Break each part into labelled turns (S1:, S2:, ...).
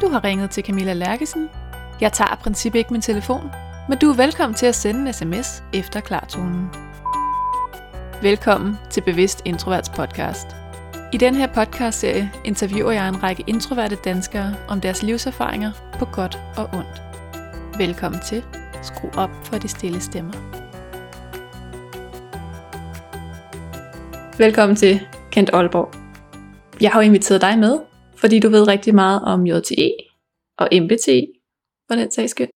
S1: Du har ringet til Camilla Lærkesen. Jeg tager i princippet ikke min telefon, men du er velkommen til at sende en sms efter klartonen. Velkommen til Bevidst Introverts podcast. I den her podcastserie interviewer jeg en række introverte danskere om deres livserfaringer på godt og ondt. Velkommen til. Skru op for de stille stemmer. Velkommen til Kent Aalborg. Jeg har jo inviteret dig med, fordi du ved rigtig meget om JTE og MBTI, for den sags skyld.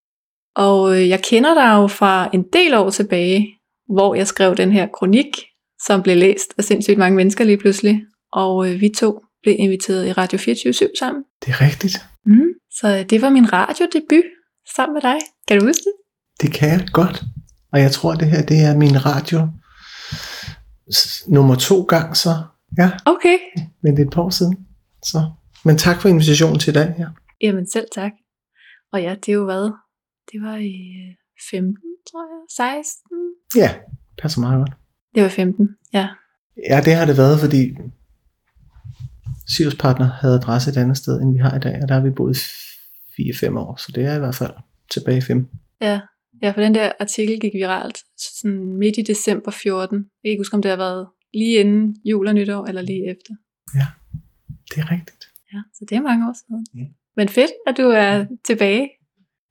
S1: Og øh, jeg kender dig jo fra en del år tilbage, hvor jeg skrev den her kronik, som blev læst af sindssygt mange mennesker lige pludselig. Og øh, vi to blev inviteret i Radio 24 sammen.
S2: Det er rigtigt.
S1: Mm. Så det var min radiodebut sammen med dig. Kan du huske det?
S2: Det kan jeg godt. Og jeg tror, det her det er min radio nummer to gang, så ja,
S1: Okay.
S2: men det er et par år siden. Så. Men tak for invitationen til i dag. Ja.
S1: Jamen selv tak. Og ja, det er jo hvad? Det var i øh, 15, tror jeg. 16?
S2: ja, passer meget godt.
S1: Det var 15, ja.
S2: Ja, det har det været, fordi Sirius Partner havde adresse et andet sted, end vi har i dag, og der har vi boet 4-5 år, så det er i hvert fald tilbage i 15.
S1: Ja, ja for den der artikel gik viralt sådan midt i december 14. Jeg kan ikke huske, om det har været lige inden jul og nytår, eller lige efter.
S2: Det er rigtigt.
S1: Ja, så det er mange år siden.
S2: Ja.
S1: Men fedt, at du er tilbage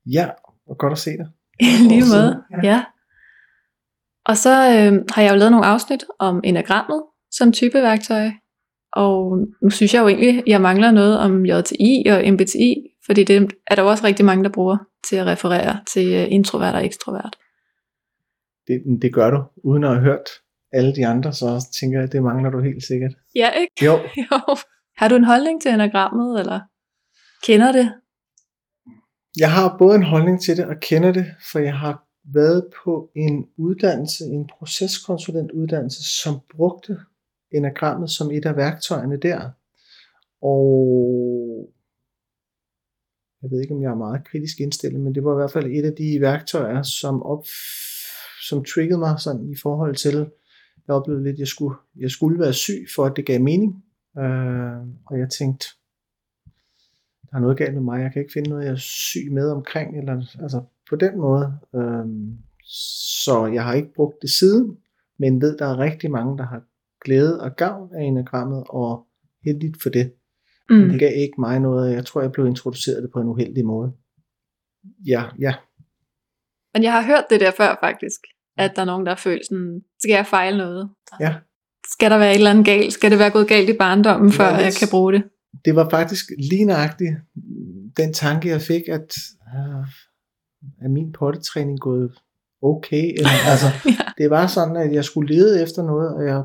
S2: Ja, og godt at se dig.
S1: i lige måde.
S2: ja.
S1: Ja. Og så øh, har jeg jo lavet nogle afsnit om enagrammet som typeværktøj. Og nu synes jeg jo egentlig, at jeg mangler noget om JTI og MBTI, fordi det er der jo også rigtig mange, der bruger til at referere til øh, introvert og ekstrovert.
S2: Det, det gør du, uden at have hørt alle de andre, så tænker jeg, at det mangler du helt sikkert.
S1: Ja, ikke?
S2: Jo,
S1: Jo. Har du en holdning til enagrammet, eller kender det?
S2: Jeg har både en holdning til det og kender det, for jeg har været på en uddannelse, en proceskonsulentuddannelse, som brugte enagrammet som et af værktøjerne der. Og jeg ved ikke, om jeg er meget kritisk indstillet, men det var i hvert fald et af de værktøjer, som, op, som triggede mig sådan i forhold til, jeg oplevede lidt, at jeg skulle, jeg skulle være syg, for at det gav mening. Øh, og jeg tænkte, der er noget galt med mig, jeg kan ikke finde noget, jeg er syg med omkring, eller altså på den måde. Øhm, så jeg har ikke brugt det siden, men ved, der er rigtig mange, der har glæde og gavn af enagrammet, og heldigt for det. Mm. Det gav ikke mig noget, jeg tror, jeg blev introduceret det på en uheldig måde. Ja, ja,
S1: Men jeg har hørt det der før faktisk, at der er nogen, der føler sådan, skal jeg fejle noget?
S2: ja.
S1: Skal der være et eller andet galt? Skal det være gået galt i barndommen, før
S2: Ja,
S1: jeg kan bruge det?
S2: Det var faktisk lige nøjagtigt den tanke, jeg fik, at øh, er min pottetræning gået okay? Eller, altså,
S1: Ja.
S2: det var sådan, at jeg skulle lede efter noget, og jeg,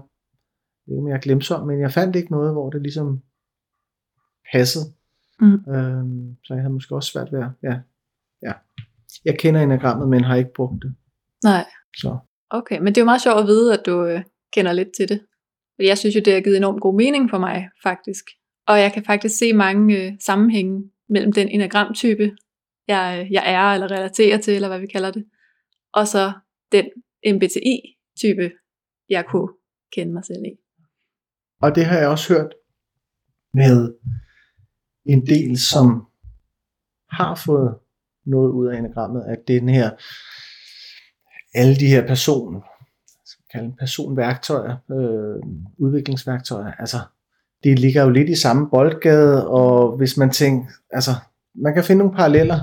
S2: ikke, om jeg glemte så, men jeg fandt ikke noget, hvor det ligesom passede.
S1: Mm.
S2: Øhm, så jeg havde måske også svært ved at, ja, ja. Jeg kender enagrammet, men har ikke brugt det.
S1: Nej,
S2: Så
S1: okay. Men det er jo meget sjovt at vide, at du øh, kender lidt til det. Fordi jeg synes jo, det har givet enormt god mening for mig, faktisk. Og jeg kan faktisk se mange øh, sammenhænge mellem den enagramtype, jeg, øh, jeg er eller relaterer til, eller hvad vi kalder det, og så den MBTI-type, jeg kunne kende mig selv i.
S2: Og det har jeg også hørt med en del, som har fået noget ud af enagrammet, at den her, alle de her person, kalde dem personværktøjer, øh, udviklingsværktøjer, altså det ligger jo lidt i samme boldgade, og hvis man tænker, altså man kan finde nogle paralleller,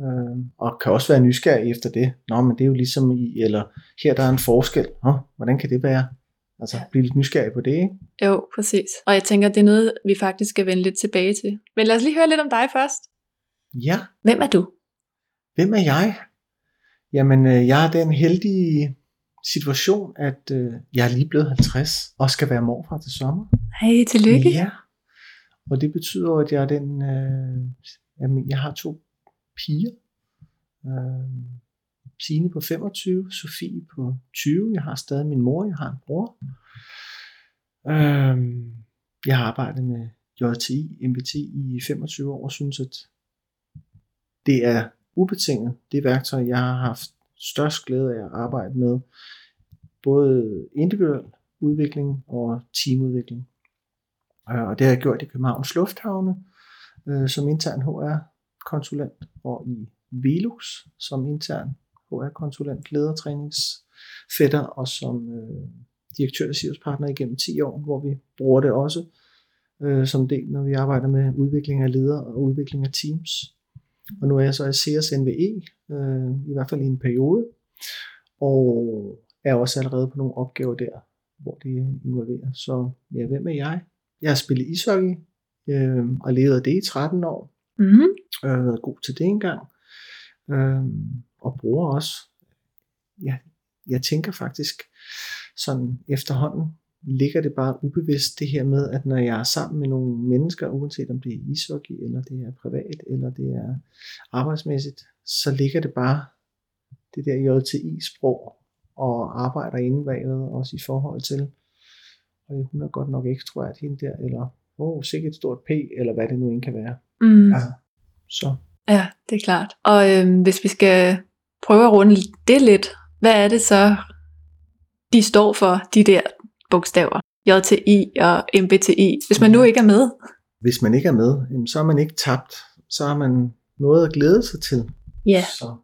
S2: øh, og kan også være nysgerrig efter det. Nå, men det er jo ligesom i, eller her der er en forskel. Nå, hvordan kan det være? Altså blive lidt nysgerrig på det, ikke?
S1: Jo, præcis. Og jeg tænker, det er noget, vi faktisk skal vende lidt tilbage til. Men lad os lige høre lidt om dig først.
S2: Ja,
S1: Hvem er du?
S2: hvem er jeg? Jamen, øh, jeg er den heldige situation, at øh, jeg er lige blevet 50 og skal være morfar til sommer.
S1: Hej, tillykke.
S2: Ja. Og det betyder at jeg er den, øh, jamen, jeg har to piger. Øh, Signe på 25, Sofie på 20. Jeg har stadig min mor, jeg har en bror. Øh, jeg har arbejdet med JTI, MBTI i 25 år og synes, at det er ubetinget det værktøj, jeg har haft størst glæde af at arbejde med. Både individuel udvikling og teamudvikling. Øh, og det har jeg gjort i Københavns Lufthavne, øh, som intern HR-konsulent, og i Velux som intern HR-konsulent, ledertræningsfætter og som øh, direktør og partner igennem 10 år, hvor vi bruger det også øh, som del, når vi arbejder med udvikling af ledere og udvikling af teams. Og nu er jeg så i CS NVE, øh, i hvert fald i en periode, og er også allerede på nogle opgaver der, hvor de involverer. Så ja, hvem er jeg? Jeg har spillet ishockey øh, og levet af det i 13 år.
S1: Mm-hmm.
S2: Jeg har været god til det engang. Øh, og bruger også, ja, jeg tænker faktisk sådan efterhånden, ligger det bare ubevidst det her med, at når jeg er sammen med nogle mennesker, uanset om det er ishockey, eller det er privat, eller det er arbejdsmæssigt, så ligger det bare det der JTI-sprog og arbejder inde bagved, også i forhold til, og hun er godt nok ekstrovert hende der, eller åh, oh, sikkert et stort P, eller hvad det nu end kan være.
S1: Mm.
S2: Altså, så.
S1: Ja, det er klart. Og øhm, hvis vi skal prøve at runde det lidt, hvad er det så, de står for, de der bogstaver? JTI og MBTI, hvis man nu ikke er med?
S2: Hvis man ikke er med, så er man ikke tabt. Så har man noget at glæde sig til.
S1: Ja.
S2: Så,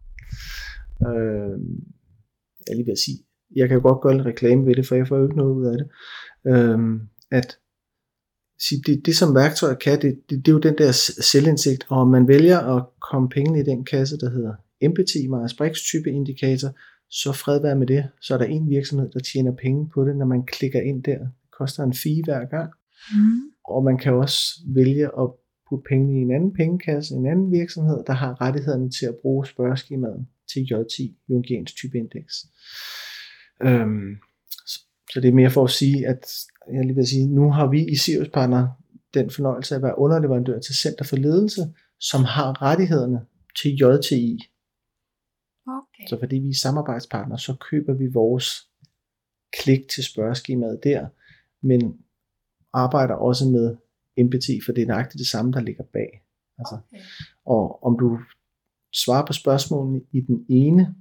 S2: øh, jeg lige vil sige, jeg kan jo godt gøre en reklame ved det, for jeg får jo ikke noget ud af det. Øh, at sige, det, det som værktøjer kan, det, det, det er jo den der selvindsigt, og man vælger at komme pengene i den kasse, der hedder empati, Myers-Briggs type indikator, så fred være med det. Så er der en virksomhed, der tjener penge på det, når man klikker ind der. Det koster en fee hver gang.
S1: Mm.
S2: Og man kan også vælge at putte pengene i en anden pengekasse, en anden virksomhed, der har rettighederne til at bruge spørgeskemaet til J10, Jungians type indeks. Øhm, så det er mere for at sige, at jeg lige vil sige, nu har vi i Sirius Partner den fornøjelse af at være underleverandør til Center for Ledelse, som har rettighederne til JTI.
S1: Okay.
S2: Så fordi vi er samarbejdspartnere, så køber vi vores klik til spørgeskemaet der, men arbejder også med empati, for det er nøjagtigt det samme, der ligger bag. Altså,
S1: okay.
S2: Og om du svarer på spørgsmålene i den ene,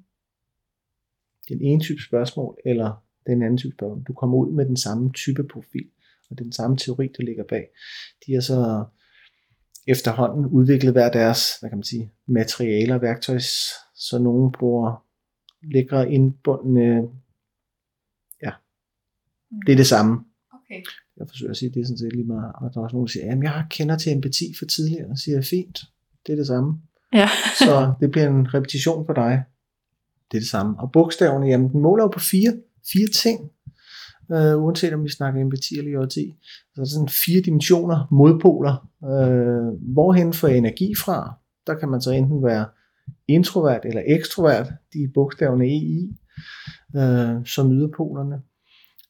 S2: den ene type spørgsmål, eller den anden type spørgsmål, du kommer ud med den samme type profil, og den samme teori, der ligger bag. De er så efterhånden udviklet hver deres, hvad kan man sige, materialer og værktøj, så nogen bruger lækre indbundne, ja, det er det samme.
S1: Okay.
S2: Jeg forsøger at sige, at det er sådan set lige meget, og der er også nogen, der siger, at jeg kender til empati for tidligere, og siger, fint, det er det samme.
S1: Ja.
S2: så det bliver en repetition for dig. Det er det samme. Og bogstaverne, jamen den måler jo på fire, fire ting, øh, uanset om vi snakker empati eller JT. Så der er sådan fire dimensioner, modpoler. Øh, hvorhen får jeg energi fra? Der kan man så enten være introvert eller ekstrovert, de bogstaverne E i, øh, som yderpolerne.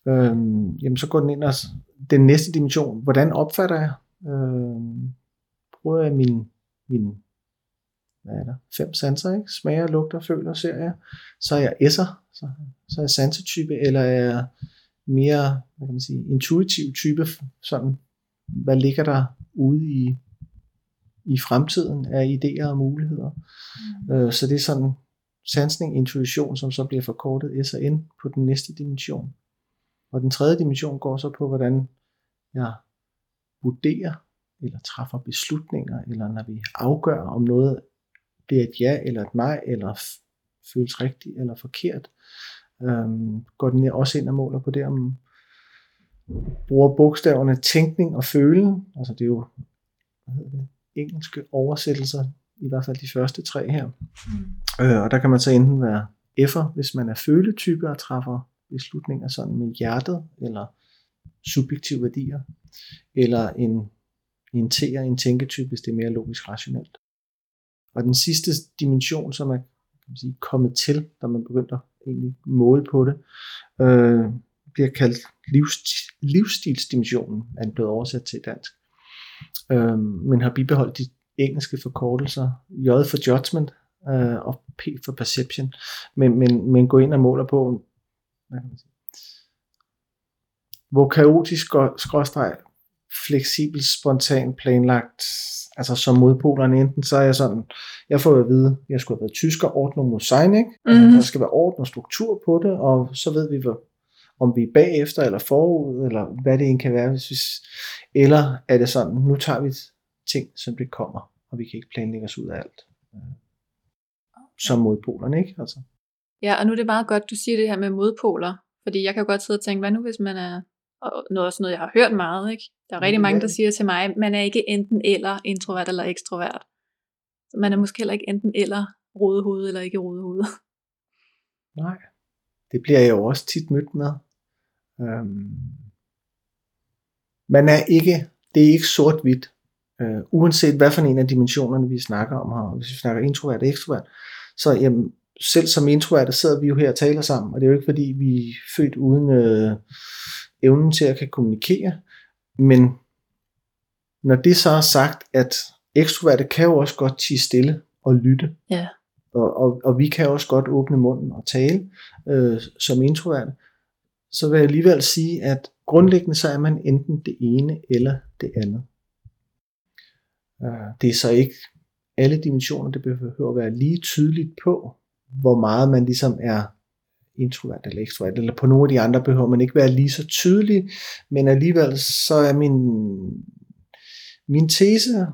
S2: Øh, jamen så går den ind og den næste dimension, hvordan opfatter jeg? Øh, bruger jeg min, min hvad er der, fem sanser, ikke? smager, lugter, føler, ser jeg. Så er jeg S'er, så, så er jeg sansetype, eller er jeg mere, hvad kan man sige, intuitiv type, sådan, hvad ligger der ude i, i fremtiden af idéer og muligheder. Mm. Øh, så det er sådan sansning, intuition, som så bliver forkortet S og N på den næste dimension. Og den tredje dimension går så på, hvordan jeg vurderer, eller træffer beslutninger, eller når vi afgør, om noget det er et ja eller et nej, eller føles rigtigt eller forkert. Øhm, går den også ind og måler på det, om bruger bogstaverne tænkning og følen, altså det er jo hvad hedder det, engelske oversættelser, i hvert fald de første tre her. Mm. Øh, og der kan man så enten være F'er, hvis man er føletype og træffer beslutninger sådan med hjertet, eller subjektive værdier, eller en, en T'er, en tænketype, hvis det er mere logisk rationelt. Og den sidste dimension, som er kan man sige, kommet til, da man begyndte at egentlig måle på det, øh, bliver kaldt livsstil, livsstilsdimensionen, er den blevet oversat til dansk. Øh, men har bibeholdt de engelske forkortelser, J for judgment øh, og P for perception, men, men, men gå ind og måler på, hvad kan man sige, hvor kaotisk skråstreg fleksibelt, spontant, planlagt, altså som modpolerne enten, så er jeg sådan, jeg får at vide, at jeg skulle have været tysker, ordner mod sign, ikke? Altså,
S1: Mhm.
S2: der skal være orden og struktur på det, og så ved vi, hvor, om vi er bagefter eller forud, eller hvad det end kan være, hvis vi, eller er det sådan, nu tager vi ting, som det kommer, og vi kan ikke planlægge os ud af alt. Som modpolerne, ikke? Altså.
S1: Ja, og nu er det meget godt, du siger det her med modpoler, fordi jeg kan godt sidde og tænke, hvad nu hvis man er, og noget også noget, jeg har hørt meget, ikke? Der er rigtig mange, der siger til mig, man er ikke enten eller introvert eller ekstrovert. Så man er måske heller ikke enten eller rodehoved eller ikke rodehoved.
S2: Nej, det bliver jeg jo også tit mødt med. Øhm, man er ikke, det er ikke sort-hvidt. Øh, uanset hvad for en af dimensionerne vi snakker om her, hvis vi snakker introvert og ekstrovert, så jamen, selv som introvert, sidder vi jo her og taler sammen, og det er jo ikke fordi, vi er født uden øh, evnen til at kan kommunikere, men når det så er sagt, at ekstroverte kan jo også godt tige stille og lytte,
S1: ja.
S2: og, og, og vi kan også godt åbne munden og tale øh, som introverte, så vil jeg alligevel sige, at grundlæggende så er man enten det ene eller det andet. Øh, det er så ikke alle dimensioner, det behøver at være lige tydeligt på, hvor meget man ligesom er introvert eller ekstrovert, eller på nogle af de andre behøver man ikke være lige så tydelig, men alligevel så er min, min tese,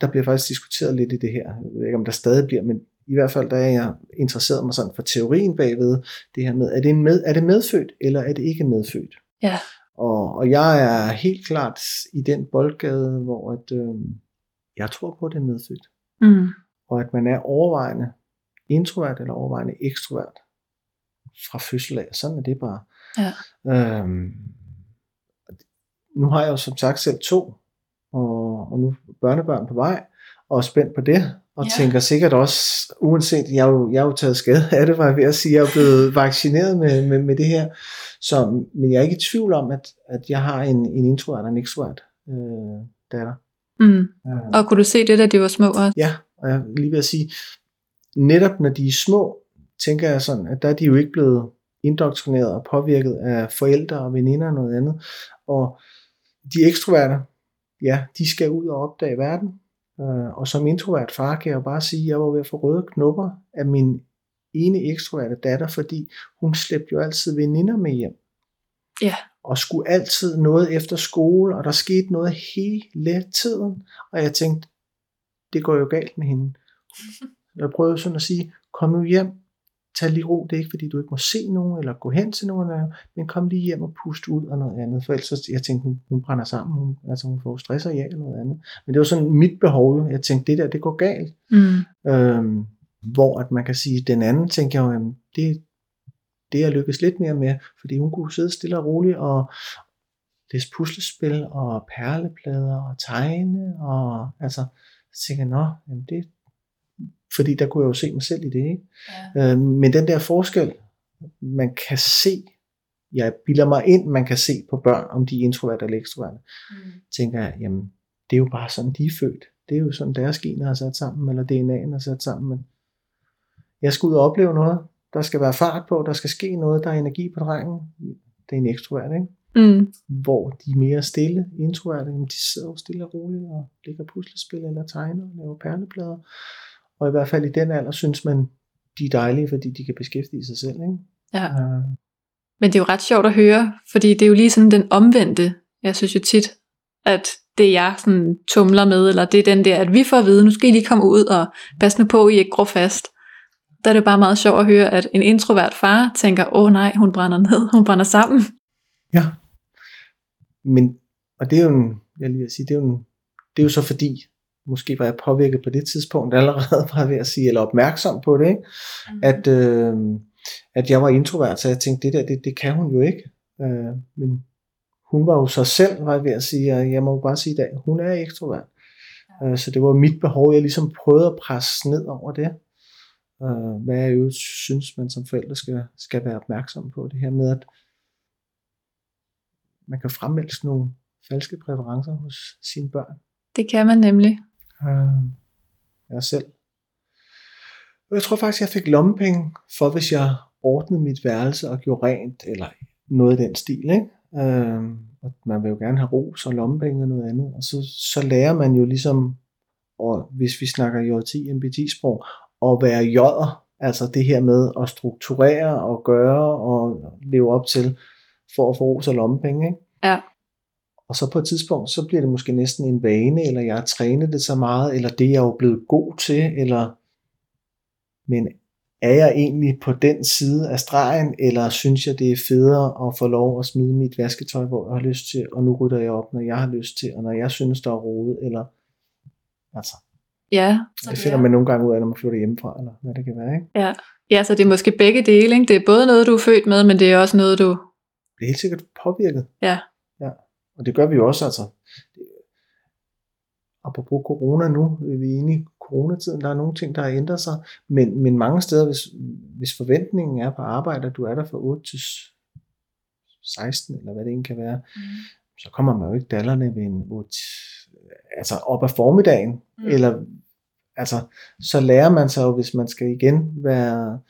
S2: der bliver faktisk diskuteret lidt i det her, jeg ved ikke om der stadig bliver, men i hvert fald der er jeg interesseret mig sådan for teorien bagved, det her med, er det, en med, er det medfødt, eller er det ikke medfødt?
S1: Ja.
S2: Og, og jeg er helt klart i den boldgade, hvor at, øh, jeg tror på, at det er medfødt.
S1: Mm.
S2: Og at man er overvejende introvert eller overvejende ekstrovert fra fødsel af. Sådan er det bare.
S1: Ja.
S2: Øhm, nu har jeg jo som sagt selv to, og, og nu børnebørn på vej, og er spændt på det, og ja. tænker sikkert også, uanset, jeg er, jo, jeg er jo taget skade af det, var jeg ved at sige, jeg er blevet vaccineret med, med, med det her, så, men jeg er ikke i tvivl om, at, at jeg har en, en introvert og en ekstrovert øh, datter.
S1: Mm. Øh. Og kunne du se det, da de var små også?
S2: Ja, og jeg lige ved at sige, netop når de er små, tænker jeg sådan, at der er de jo ikke blevet indoktrineret og påvirket af forældre og veninder og noget andet. Og de ekstroverte, ja, de skal ud og opdage verden. Øh, og som introvert far kan jeg jo bare sige, at jeg var ved at få røde knopper af min ene ekstroverte datter, fordi hun slæbte jo altid veninder med hjem.
S1: Ja.
S2: Og skulle altid noget efter skole, og der skete noget hele tiden. Og jeg tænkte, det går jo galt med hende. Jeg prøvede sådan at sige, kom nu hjem, tag lige ro, det er ikke fordi du ikke må se nogen, eller gå hen til nogen, men kom lige hjem og pust ud og noget andet, for ellers jeg tænkte, hun, hun brænder sammen, hun, altså hun får stress og ja eller noget andet. Men det var sådan mit behov, jeg tænkte, det der, det går galt.
S1: Mm.
S2: Øhm, hvor at man kan sige, den anden tænker jeg jo, det, det jeg lykkes lidt mere med, fordi hun kunne sidde stille og roligt og læse puslespil og perleplader og tegne, og altså, så tænker jeg, nå, jamen det, fordi der kunne jeg jo se mig selv i det. Ikke? Ja. Øh, men den der forskel, man kan se, jeg bilder mig ind, man kan se på børn, om de er introverte eller ekstroverte, mm. tænker jeg, jamen, det er jo bare sådan, de er født. Det er jo sådan, deres gener er sat sammen, eller DNA'en er sat sammen. Men jeg skal ud og opleve noget. Der skal være fart på, der skal ske noget, der er energi på drengen. Det er en ekstrovert, ikke?
S1: Mm.
S2: Hvor de er mere stille, introverte, de sidder jo stille og roligt og ligger puslespil eller tegner og laver perleplader. Og i hvert fald i den alder synes man, de er dejlige, fordi de kan beskæftige sig selv. Ikke?
S1: Ja. Uh, Men det er jo ret sjovt at høre, fordi det er jo lige sådan den omvendte. Jeg synes jo tit, at det jeg sådan tumler med, eller det er den der, at vi får at vide, nu skal I lige komme ud og passe nu på, I ikke grå fast. Der er det bare meget sjovt at høre, at en introvert far tænker, åh oh, nej, hun brænder ned, hun brænder sammen.
S2: Ja, men, og det er jo en, jeg lige vil sige, det er jo, en, det er jo så fordi, måske var jeg påvirket på det tidspunkt allerede, var jeg ved at sige, eller opmærksom på det, ikke? Mm. At, øh, at jeg var introvert, så jeg tænkte, det der, det, det kan hun jo ikke. Øh, men hun var jo sig selv, var jeg ved at sige, og jeg må jo bare sige i dag, hun er ekstrovert. Ja. Øh, så det var mit behov, jeg ligesom prøvede at presse ned over det. Øh, hvad jeg jo synes, man som forældre skal, skal være opmærksom på, det her med, at man kan fremmelske nogle falske præferencer hos sine børn.
S1: Det kan man nemlig.
S2: Øh, jeg selv. Jeg tror faktisk, jeg fik lommepenge for, hvis jeg ordnede mit værelse og gjorde rent, eller noget af den stil. Ikke? Øh, og man vil jo gerne have ros og lommepenge og noget andet. Og så, så lærer man jo ligesom, og hvis vi snakker J10 MBT-sprog, at være jøder. Altså det her med at strukturere og gøre og leve op til for at få ros og lommepenge. Ikke?
S1: Ja.
S2: Og så på et tidspunkt, så bliver det måske næsten en vane, eller jeg har trænet det så meget, eller det er jeg jo blevet god til, eller men er jeg egentlig på den side af stregen, eller synes jeg, det er federe at få lov at smide mit vasketøj, hvor jeg har lyst til, og nu rydder jeg op, når jeg har lyst til, og når jeg synes, der er rodet, eller altså.
S1: Ja.
S2: Så det finder man nogle gange ud af, når man flytter hjemmefra, eller hvad det kan være, ikke?
S1: Ja. ja, så det er måske begge dele, ikke? Det er både noget, du er født med, men det er også noget, du...
S2: Det er helt sikkert påvirket.
S1: Ja.
S2: Og det gør vi også, altså. Apropos corona nu, vi er inde i coronatiden, der er nogle ting, der har ændret sig, men, men mange steder, hvis, hvis forventningen er på arbejde, at du er der fra 8 til 16, eller hvad det egentlig kan være, mm. så kommer man jo ikke dallerne ved en 8, altså op ad formiddagen, mm. eller altså, så lærer man sig jo, hvis man skal igen være,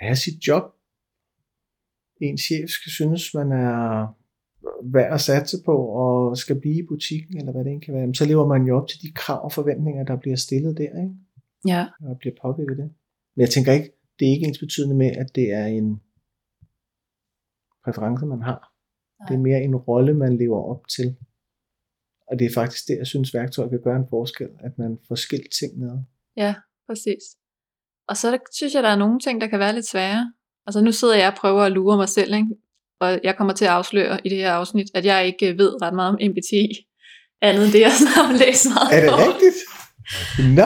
S2: have sit job, en chef skal synes, man er værd at satse på og skal blive i butikken, eller hvad det egentlig kan være, så lever man jo op til de krav og forventninger, der bliver stillet der, ikke?
S1: Ja.
S2: Og bliver påvirket det. Men jeg tænker ikke, det er ikke ens betydende med, at det er en præference, man har. Nej. Det er mere en rolle, man lever op til. Og det er faktisk det, jeg synes, værktøjer kan gøre en forskel, at man får skilt ting med.
S1: Ja, præcis. Og så synes jeg, der er nogle ting, der kan være lidt svære. Altså nu sidder jeg og prøver at lure mig selv, ikke? Og jeg kommer til at afsløre i det her afsnit, at jeg ikke ved ret meget om MBTI, andet end det, jeg har læst meget
S2: Er det rigtigt? Nå.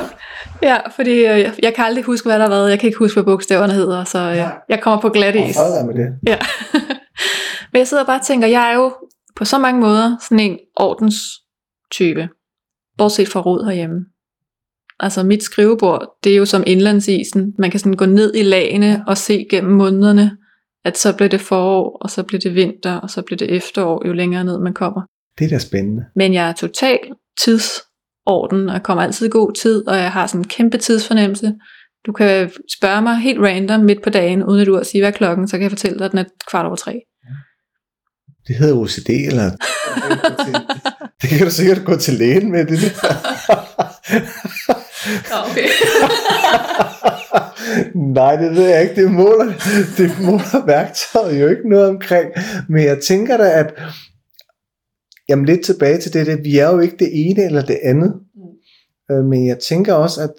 S1: Ja, fordi øh, jeg kan aldrig huske, hvad der har været. Jeg kan ikke huske, hvad bogstaverne hedder, så øh,
S2: Ja.
S1: jeg kommer på glat is.
S2: Og med det.
S1: Ja. Men jeg sidder bare og tænker, jeg er jo på så mange måder sådan en ordens type. Bortset fra rod herhjemme. Altså mit skrivebord, det er jo som indlandsisen. Man kan sådan gå ned i lagene og se gennem månederne, at så bliver det forår, og så bliver det vinter, og så bliver det efterår, jo længere ned man kommer.
S2: Det er da spændende.
S1: Men jeg er total tidsorden, og jeg kommer altid i god tid, og jeg har sådan en kæmpe tidsfornemmelse. Du kan spørge mig helt random midt på dagen, uden at du at sige, hvad klokken, så kan jeg fortælle dig, at den er kvart over tre.
S2: Det hedder OCD, eller? det kan du sikkert gå til lægen med, det der.
S1: Okay.
S2: Nej, det ved jeg ikke. Det måler, det måler værktøjet jo ikke noget omkring. Men jeg tænker da, at jamen lidt tilbage til det, der, vi er jo ikke det ene eller det andet. Mm. Men jeg tænker også, at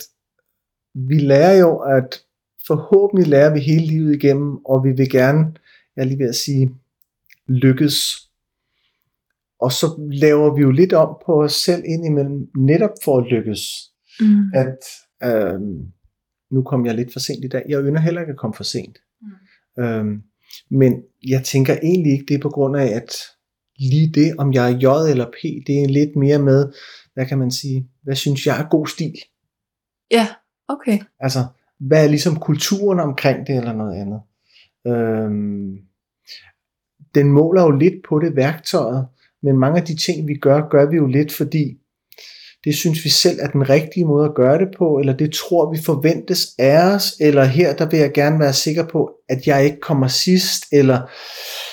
S2: vi lærer jo, at forhåbentlig lærer vi hele livet igennem, og vi vil gerne, jeg er lige ved at sige, lykkes. Og så laver vi jo lidt om på os selv indimellem, netop for at lykkes.
S1: Mm.
S2: At øh, nu kom jeg lidt for sent i dag. Jeg ønsker heller ikke at komme for sent. Mm. Øhm, men jeg tænker egentlig ikke, det er på grund af, at lige det, om jeg er J eller P, det er lidt mere med, hvad kan man sige, hvad synes jeg er god stil?
S1: Ja, okay.
S2: Altså, hvad er ligesom kulturen omkring det, eller noget andet? Øhm, den måler jo lidt på det værktøjet, men mange af de ting, vi gør, gør vi jo lidt, fordi det synes vi selv er den rigtige måde at gøre det på, eller det tror vi forventes af os, eller her der vil jeg gerne være sikker på, at jeg ikke kommer sidst, eller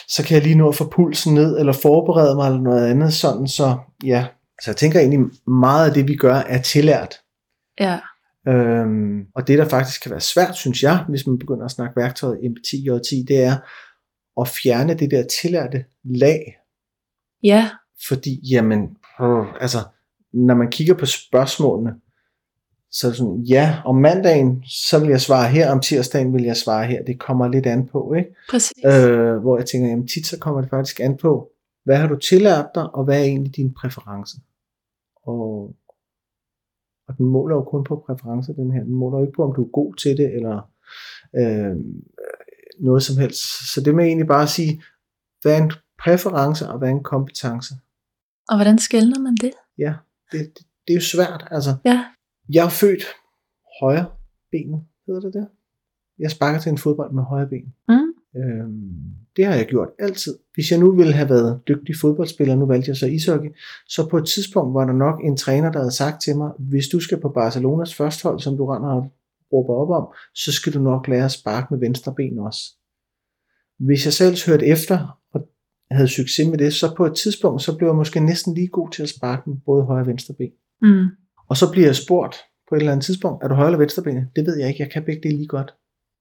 S2: så kan jeg lige nå at få pulsen ned, eller forberede mig, eller noget andet, sådan så, ja. Så jeg tænker egentlig, meget af det vi gør, er tillært.
S1: Ja.
S2: Øhm, og det der faktisk kan være svært, synes jeg, hvis man begynder at snakke værktøjet empati og 10, det er at fjerne det der tillærte lag.
S1: Ja.
S2: Fordi, jamen, øh, altså, når man kigger på spørgsmålene, så er det sådan, ja, om mandagen, så vil jeg svare her, om tirsdagen vil jeg svare her. Det kommer lidt an på, ikke?
S1: Præcis.
S2: Øh, hvor jeg tænker, jamen tit så kommer det faktisk an på, hvad har du tillært dig, og hvad er egentlig din præference? Og, og den måler jo kun på præferencer, den her. Den måler jo ikke på, om du er god til det, eller øh, noget som helst. Så det med egentlig bare at sige, hvad er en præference, og hvad er en kompetence?
S1: Og hvordan skældner man det?
S2: Ja, det, det, det er jo svært. Altså,
S1: Ja.
S2: jeg er født højre benet, hedder det der. Jeg sparker til en fodbold med højre ben.
S1: Mm.
S2: Øhm, det har jeg gjort altid. Hvis jeg nu ville have været dygtig fodboldspiller, nu valgte jeg så ishockey, så på et tidspunkt var der nok en træner, der havde sagt til mig, hvis du skal på Barcelonas førstehold, som du render og råber op om, så skal du nok lære at sparke med venstre ben også. Hvis jeg selv hørte efter, og havde succes med det, så på et tidspunkt, så blev jeg måske næsten lige god til at sparke med både højre og venstre ben.
S1: Mm.
S2: Og så bliver jeg spurgt på et eller andet tidspunkt, er du højre eller venstre ben? Det ved jeg ikke, jeg kan begge dele lige godt.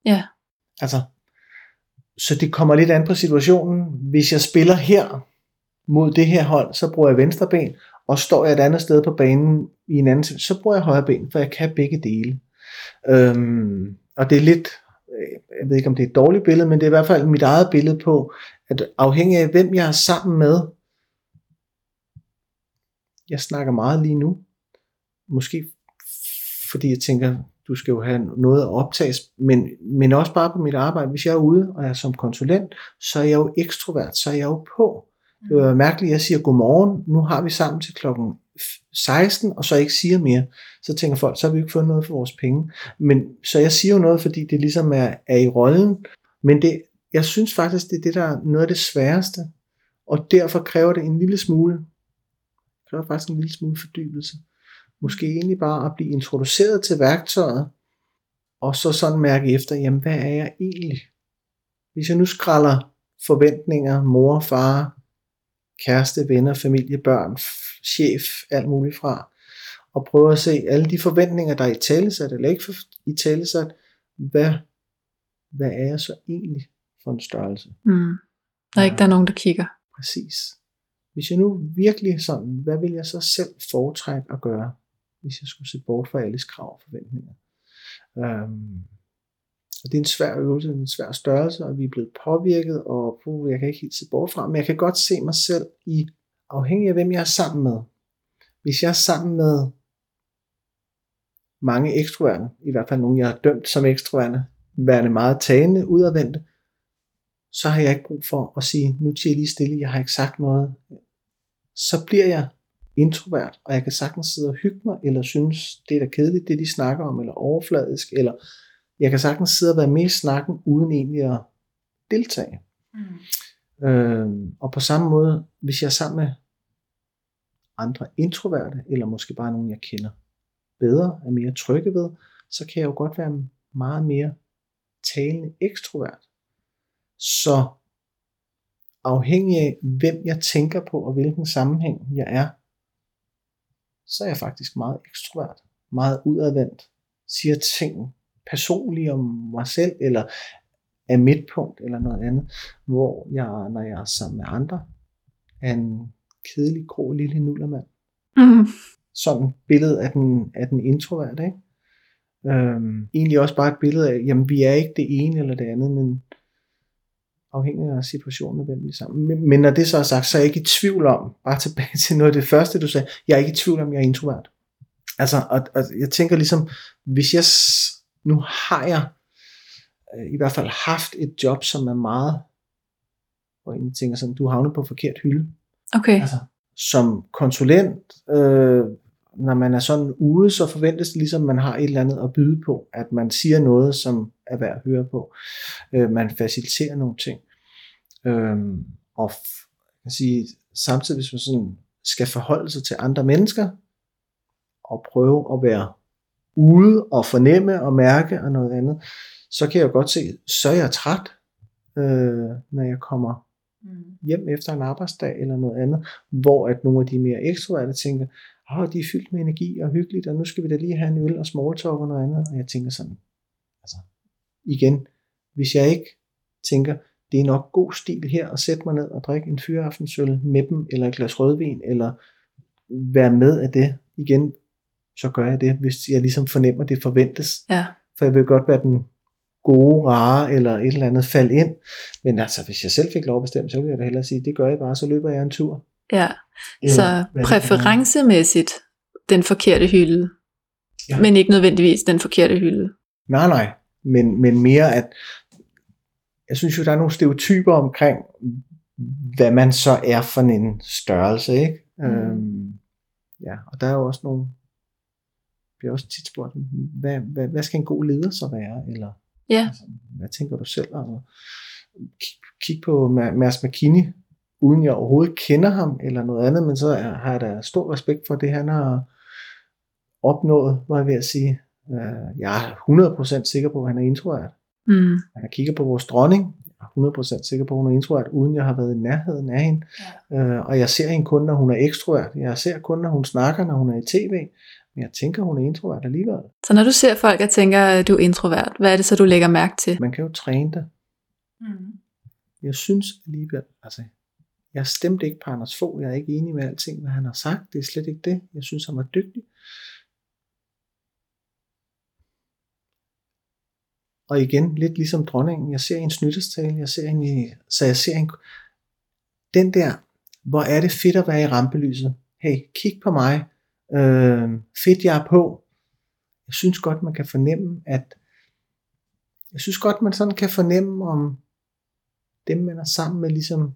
S1: Ja.
S2: Altså, så det kommer lidt an på situationen. Hvis jeg spiller her, mod det her hold, så bruger jeg venstre ben, og står jeg et andet sted på banen i en anden, så bruger jeg højre ben, for jeg kan begge dele. Øhm, og det er lidt, Øh, jeg ved ikke om det er et dårligt billede, men det er i hvert fald mit eget billede på, at afhængig af hvem jeg er sammen med, jeg snakker meget lige nu, måske fordi jeg tænker, du skal jo have noget at optages, men, men også bare på mit arbejde. Hvis jeg er ude og er som konsulent, så er jeg jo ekstrovert, så er jeg jo på. Det er mærkeligt, at jeg siger godmorgen, nu har vi sammen til klokken 16, og så ikke siger mere. Så tænker folk, så har vi ikke fået noget for vores penge. Men, så jeg siger jo noget, fordi det ligesom er, er i rollen. Men det, jeg synes faktisk, det er det, der er noget af det sværeste. Og derfor kræver det en lille smule, det kræver faktisk en lille smule fordybelse. Måske egentlig bare at blive introduceret til værktøjet, og så sådan mærke efter, jamen hvad er jeg egentlig? Hvis jeg nu skralder forventninger, mor, far, kæreste, venner, familie, børn, chef, alt muligt fra, og prøver at se alle de forventninger, der er i talesat eller ikke i talesat, hvad, hvad er jeg så egentlig for en størrelse?
S1: Mm. Der er ikke der er nogen, der kigger.
S2: Præcis. Hvis jeg nu virkelig sådan, hvad vil jeg så selv foretrække at gøre, hvis jeg skulle se bort fra alles krav og forventninger? Um, og det er en svær øvelse, en svær størrelse, og vi er blevet påvirket, og puh, jeg kan ikke helt se bort fra, men jeg kan godt se mig selv i, afhængig af hvem jeg er sammen med. Hvis jeg er sammen med mange ekstroverne, i hvert fald nogle, jeg har dømt som ekstroverne, værende meget talende, udadvendte, så har jeg ikke brug for at sige, nu til jeg lige stille, jeg har ikke sagt noget. Så bliver jeg introvert, og jeg kan sagtens sidde og hygge mig, eller synes, det er da kedeligt, det de snakker om, eller overfladisk, eller jeg kan sagtens sidde og være med i snakken, uden egentlig at deltage. Mm. Øh, og på samme måde, hvis jeg er sammen med andre introverte, eller måske bare nogen, jeg kender bedre, er mere trygge ved, så kan jeg jo godt være meget mere talende ekstrovert. Så afhængig af, hvem jeg tænker på, og hvilken sammenhæng jeg er, så er jeg faktisk meget ekstrovert, meget udadvendt, siger ting personligt om mig selv, eller er midtpunkt, eller noget andet, hvor jeg, når jeg er sammen med andre, er en kedelig, grå lille nullermand. Mm. Sådan et billede af den, af den introvert, ikke? Øhm, egentlig også bare et billede af, jamen vi er ikke det ene eller det andet, men afhængig af situationen, hvem vi er sammen. Men, men når det så er sagt, så er jeg ikke i tvivl om, bare tilbage til noget af det første, du sagde, jeg er ikke i tvivl om, jeg er introvert. Altså, og, og jeg tænker ligesom, hvis jeg nu har jeg i hvert fald haft et job, som er meget, hvor jeg tænker sådan, du havnet på forkert hylde.
S1: Okay.
S2: Altså, som konsulent, øh, når man er sådan ude, så forventes det ligesom, at man har et eller andet at byde på, at man siger noget, som er værd at høre på. Øh, man faciliterer nogle ting. Øh, og kan sige, samtidig hvis man sådan skal forholde sig til andre mennesker, og prøve at være ude og fornemme og mærke og noget andet, så kan jeg godt se, så er jeg træt, øh, når jeg kommer mm. hjem efter en arbejdsdag eller noget andet, hvor at nogle af de mere ekstroverte tænker, åh, de er fyldt med energi og hyggeligt, og nu skal vi da lige have en øl og small talk og noget andet, og jeg tænker sådan, altså, igen, hvis jeg ikke tænker, det er nok god stil her at sætte mig ned og drikke en fyraftensøl med dem, eller et glas rødvin, eller være med af det, igen, så gør jeg det, hvis jeg ligesom fornemmer, at det forventes.
S1: Ja.
S2: For jeg vil godt være den gode, rare, eller et eller andet fald ind. Men altså, hvis jeg selv fik lov at bestemme, så ville jeg da hellere sige, det gør jeg bare, så løber jeg en tur.
S1: Ja, eller, så præferencemæssigt den forkerte hylde, ja. men ikke nødvendigvis den forkerte hylde.
S2: Nej, nej, men, men mere at, jeg synes jo, der er nogle stereotyper omkring, hvad man så er for en størrelse, ikke? Mm. Øhm, ja, og der er jo også nogle bliver også tit spurgt, hvad, hvad, hvad skal en god leder så være? Eller
S1: ja.
S2: altså, hvad tænker du selv? Og kig, kig på Mads McKinney, uden jeg overhovedet kender ham eller noget andet, men så har jeg da stor respekt for det, han har opnået, var jeg ved at sige. Uh, jeg er 100% sikker på, at han er introvert. Mm. Når jeg kigger på vores dronning, jeg er 100% sikker på, at hun er introvert, uden jeg har været i nærheden af hende. Ja. Uh, og jeg ser hende kun, når hun er ekstrovert. Jeg ser kun, når hun snakker, når hun er i tv. Men jeg tænker, hun er introvert alligevel.
S1: Så når du ser folk, og tænker, at du er introvert, hvad er det så, du lægger mærke til?
S2: Man kan jo træne det. Mm. Jeg synes alligevel, altså, Jeg er stemt ikke på Anders Fogh. Jeg er ikke enig med alting, hvad han har sagt. Det er slet ikke det. Jeg synes, han var dygtig. Og igen, lidt ligesom dronningen. Jeg ser en nytårstale. Jeg ser en i, så jeg ser en, den der, hvor er det fedt at være i rampelyset. Hey, kig på mig. Øh, fedt, jeg er på. Jeg synes godt, man kan fornemme, at jeg synes godt, man sådan kan fornemme, om dem, man er sammen med, ligesom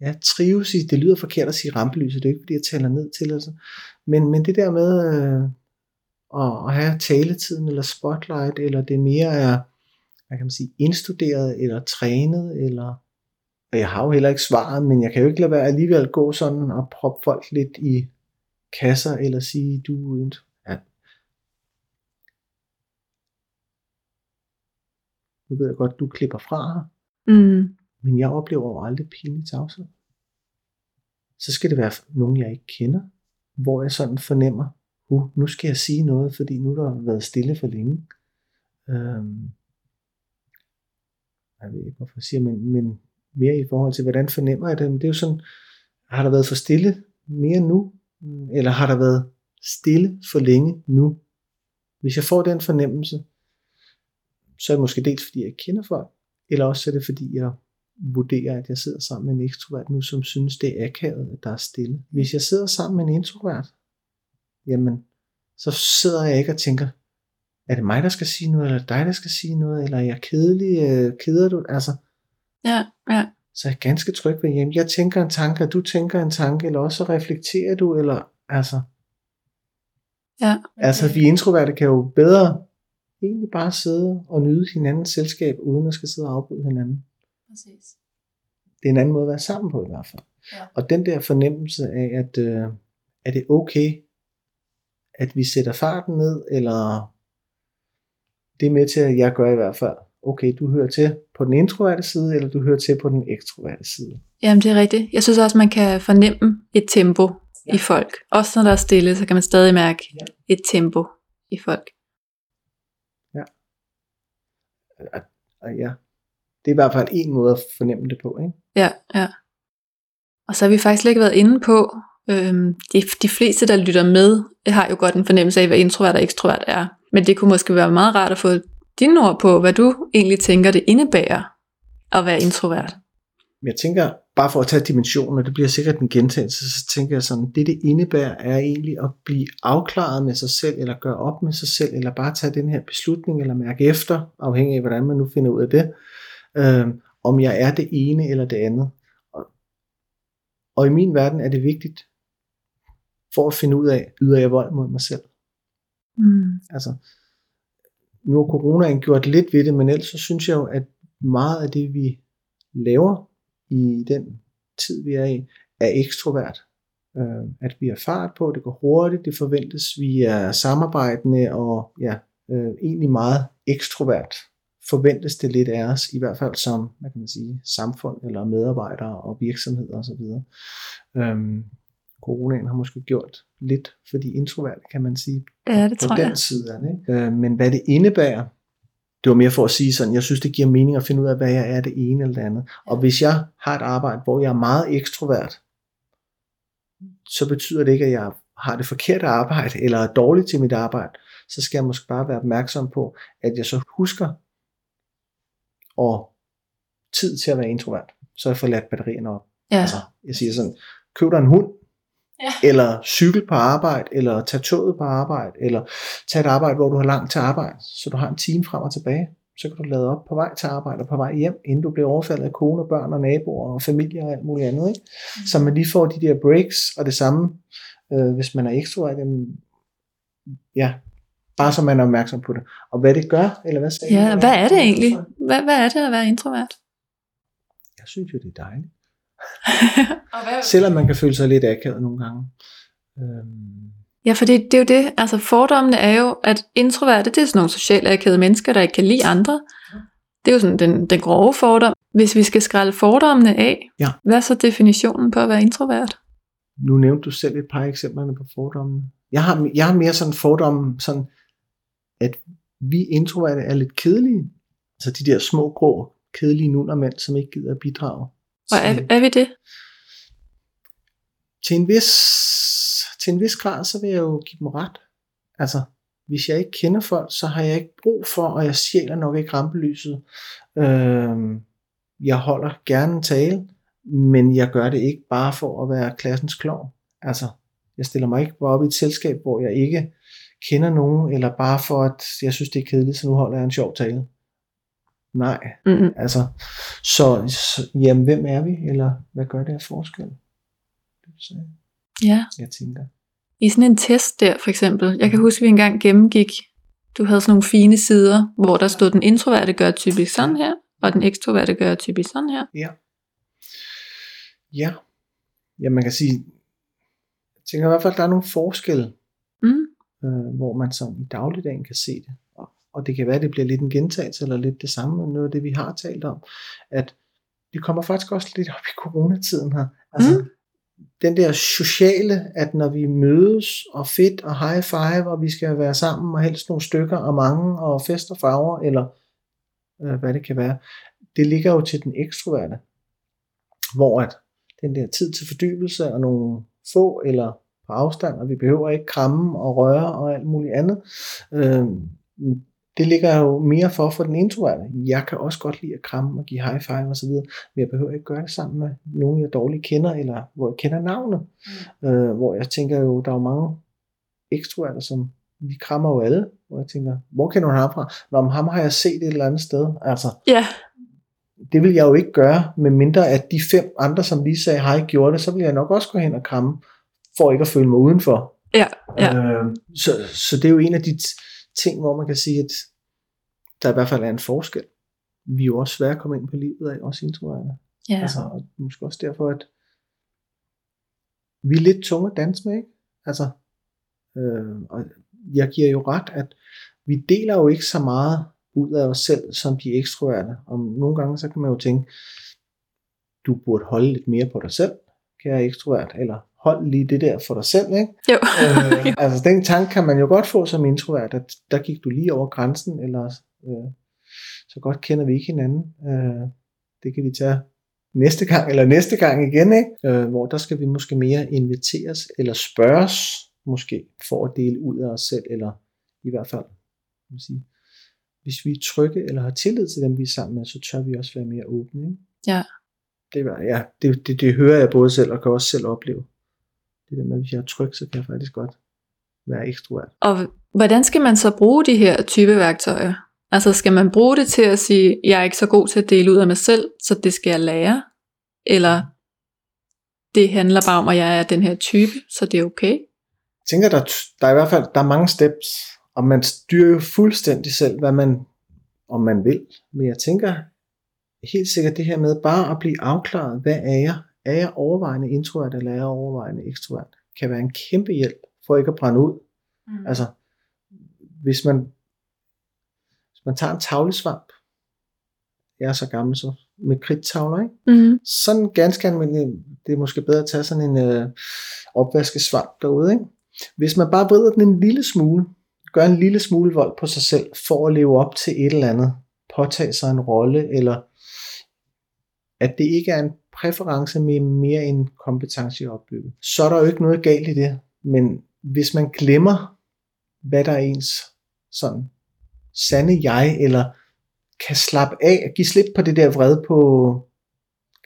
S2: ja, trives i, det lyder forkert at sige rampelyset, det er ikke fordi, jeg taler ned til, altså. men, men det der med øh, at, at have taletiden, eller spotlight, eller det mere er, hvad kan man sige, indstuderet, eller trænet, eller, og jeg har jo heller ikke svaret, men jeg kan jo ikke lade være alligevel gå sådan og proppe folk lidt i kasser, eller sige, du er ja. Nu ved jeg godt, du klipper fra her,
S1: Mm.
S2: men jeg oplever jo aldrig pinlig tavshed. Så skal det være nogen, jeg ikke kender, hvor jeg sådan fornemmer, uh, nu skal jeg sige noget, fordi nu der har været stille for længe. Øhm, jeg ved ikke, hvorfor jeg siger, men, men mere i forhold til, hvordan fornemmer jeg det, men det er jo sådan, har der været for stille mere nu, Mm, eller har der været stille for længe nu? Hvis jeg får den fornemmelse, så er det måske dels fordi jeg kender folk, eller også er det fordi jeg vurderer, at jeg sidder sammen med en ekstrovert nu, som synes, det er akavet, at der er stille. Hvis jeg sidder sammen med en introvert, jamen, så sidder jeg ikke og tænker, er det mig, der skal sige noget, eller dig, der skal sige noget, eller er jeg kedelig, øh, keder du? Altså,
S1: Ja, ja
S2: så er jeg ganske tryg ved hjem. Jeg tænker en tanke, og du tænker en tanke, eller også så reflekterer du, eller altså,
S1: Ja.
S2: altså vi introverte kan jo bedre egentlig bare sidde og nyde hinandens selskab, uden at skal sidde og afbryde hinanden.
S1: Præcis.
S2: det er en anden måde at være sammen på i hvert fald.
S1: Ja.
S2: Og den der fornemmelse af, at øh, er det okay, at vi sætter farten ned, eller det er med til, at jeg gør i hvert fald, okay, du hører til på den introverte side, eller du hører til på den ekstroverte side.
S1: Jamen, det er rigtigt. Jeg synes også, man kan fornemme et tempo ja. i folk. Også når der er stille, så kan man stadig mærke
S2: Ja.
S1: et tempo i folk.
S2: Og ja, det er i hvert fald en måde at fornemme det på. Ikke?
S1: Ja, ja. Og så har vi faktisk ikke været inde på, øhm, de, de fleste, der lytter med, har jo godt en fornemmelse af, hvad introvert og ekstrovert er. Men det kunne måske være meget rart at få dine ord på, hvad du egentlig tænker, det indebærer at være introvert.
S2: Jeg tænker, bare for at tage dimensionen, og det bliver sikkert en gentagelse, så tænker jeg sådan, det det indebærer er egentlig at blive afklaret med sig selv, eller gøre op med sig selv, eller bare tage den her beslutning, eller mærke efter, afhængig af hvordan man nu finder ud af det, øh, om jeg er det ene eller det andet. Og, og i min verden er det vigtigt, for at finde ud af, yder jeg vold mod mig selv.
S1: Mm.
S2: Altså, nu har coronaen gjort lidt ved det, men ellers så synes jeg jo, at meget af det, vi laver i den tid, vi er i, er ekstrovert. Øh, at vi har fart på, det går hurtigt, det forventes, vi er samarbejdende og ja, øh, egentlig meget ekstrovert forventes det lidt af os, i hvert fald som hvad kan man sige, samfund eller medarbejdere og virksomheder osv. Øhm, coronaen har måske gjort lidt for de introverte, kan man sige,
S1: Ja, det
S2: på
S1: tror
S2: den
S1: jeg.
S2: side. Ikke? Øh, men hvad det indebærer, det var mere for at sige sådan, jeg synes det giver mening at finde ud af, hvad jeg er det ene eller det andet. Og hvis jeg har et arbejde, hvor jeg er meget ekstrovert, så betyder det ikke, at jeg har det forkerte arbejde, eller er dårlig til mit arbejde. Så skal jeg måske bare være opmærksom på, at jeg så husker og tid til at være introvert. Så jeg får ladt batterierne op.
S1: Ja.
S2: Altså, jeg siger sådan, køb dig en hund,
S1: Ja.
S2: eller cykel på arbejde, eller tag toget på arbejde, eller tag et arbejde, hvor du har langt til arbejde, så du har en time frem og tilbage. Så kan du lade op på vej til arbejde og på vej hjem, inden du bliver overfaldet af kone og børn og naboer og familie og alt muligt andet. Ikke? Så man lige får de der breaks, og det samme, øh, hvis man er ekstrovert, jamen, ja, bare så man er opmærksom på det. Og hvad det gør, eller hvad sagde
S1: Ja, hvad er det egentlig? Hvad, hvad er det at være introvert?
S2: Jeg synes jo, det er dejligt.
S1: Og hvad,
S2: Selvom man kan føle sig lidt akavet nogle gange. Øhm,
S1: Ja, for det, det er jo det. Altså fordommene er jo, at introverte, det er sådan nogle socialt akavede mennesker, der ikke kan lide andre. Det er jo sådan den, den grove fordom. Hvis vi skal skrælle fordommene af,
S2: Ja.
S1: hvad er så definitionen på at være introvert?
S2: nu nævnte du selv et par eksemplerne på fordomme. Jeg har, jeg har mere sådan fordomme, sådan, at vi introverte er lidt kedelige. Altså de der små, grå, kedelige nundermænd, som ikke gider at bidrage.
S1: Og er, er vi det?
S2: til en vis, til en vis grad, så vil jeg jo give dem ret. Altså, hvis jeg ikke kender folk, så har jeg ikke brug for, og jeg sjæler nok ikke rampelyset. Øh, jeg holder gerne en tale, men jeg gør det ikke bare for at være klassens klovn. Altså, jeg stiller mig ikke bare op i et selskab, hvor jeg ikke kender nogen, eller bare for, at jeg synes, det er kedeligt, så nu holder jeg en sjov tale. Nej,
S1: Mm-hmm.
S2: altså, så, så jamen, hvem er vi, eller hvad gør det af forskel? Så
S1: Ja.
S2: jeg tænker.
S1: I sådan en test der, for eksempel. Jeg kan huske, at vi engang gennemgik, du havde sådan nogle fine sider, hvor der stod, den introverte gør typisk sådan her, og den ekstroverte gør typisk sådan her.
S2: Ja. Ja. Ja, man kan sige, jeg tænker i hvert fald, at der er nogle forskelle,
S1: Mm.
S2: øh, hvor man sådan i dagligdagen kan se det. Og, det kan være, at det bliver lidt en gentagelse, eller lidt det samme, men noget af det, vi har talt om, at det kommer faktisk også lidt op i coronatiden her. Altså, mm. den der sociale, at når vi mødes, og fedt, og high five, og vi skal være sammen, og helst nogle stykker, og mange, og fest og farver, eller øh, hvad det kan være, det ligger jo til den ekstroverte. Hvor at den der tid til fordybelse, og nogle få, eller på afstand, og vi behøver ikke kramme og røre og alt muligt andet. Øh, det ligger jo mere for for den introverte. Jeg kan også godt lide at kramme og give high five og så videre, men jeg behøver ikke gøre det sammen med nogen, jeg dårligt kender, eller hvor jeg kender navnet. Mm. Øh, hvor jeg tænker jo, der er jo mange ekstroverte, som vi krammer jo alle, hvor jeg tænker, hvor kender du ham fra? Nå, men ham har jeg set et eller andet sted. Altså,
S1: Ja,
S2: det vil jeg jo ikke gøre, med mindre at de fem andre, som lige sagde hej, gjorde det, så vil jeg nok også gå hen og kramme, for ikke at føle mig udenfor.
S1: ja, ja.
S2: Øh, så, så det er jo en af de t- ting, hvor man kan sige, at der i hvert fald er en forskel. Vi er jo også svære at komme ind på livet af, også introverte.
S1: ja.
S2: Altså, og måske også derfor, at vi er lidt tunge at danse med, ikke? Altså, øh, og jeg giver jo ret, at vi deler jo ikke så meget ud af os selv, som de ekstroverte. Og nogle gange, så kan man jo tænke, du burde holde lidt mere på dig selv, kære ekstrovert, eller hold lige det der for dig selv, ikke?
S1: Jo.
S2: øh, altså den tanke kan man jo godt få som introvert, at der gik du lige over grænsen, eller øh, så godt kender vi ikke hinanden. Øh, det kan vi tage næste gang, eller næste gang igen, ikke? Øh, hvor der skal vi måske mere inviteres, eller spørges, måske, for at dele ud af os selv, eller i hvert fald, kan man sige, hvis vi er trygge, eller har tillid til dem, vi er sammen med, så tør vi også være mere åbne, ikke?
S1: Ja.
S2: Det, var, ja, det, det, det hører jeg både selv, og kan også selv opleve. Det der med, at hvis jeg er tryg, så kan jeg faktisk godt være ekstrovert.
S1: Og hvordan skal man så bruge de her type værktøjer? Altså skal man bruge det til at sige, jeg er ikke så god til at dele ud af mig selv, så det skal jeg lære? Eller det handler bare om, at jeg er den her type, så det er okay?
S2: Jeg tænker, der, der er i hvert fald der er mange steps, og man styrer jo fuldstændig selv, hvad man, om man vil. Men jeg tænker helt sikkert det her med bare at blive afklaret, hvad er jeg? Er jeg overvejende introvert, eller er jeg overvejende ekstrovert? Kan være en kæmpe hjælp, for ikke at brænde ud.
S1: Mm.
S2: Altså, hvis man, hvis man tager en tavlesvamp, jeg er så gammel så, med kridttavler, ikke?
S1: Mm.
S2: sådan ganske almindelig, det er måske bedre at tage sådan en øh, opvaskesvamp derude, ikke? Hvis man bare vrider den en lille smule, gør en lille smule vold på sig selv, for at leve op til et eller andet, påtage sig en rolle, eller at det ikke er en præference med mere en kompetence opbygget, så er der jo ikke noget galt i det. Men hvis man glemmer, hvad der er ens sådan sande jeg, eller kan slappe af, give slip på det der vred på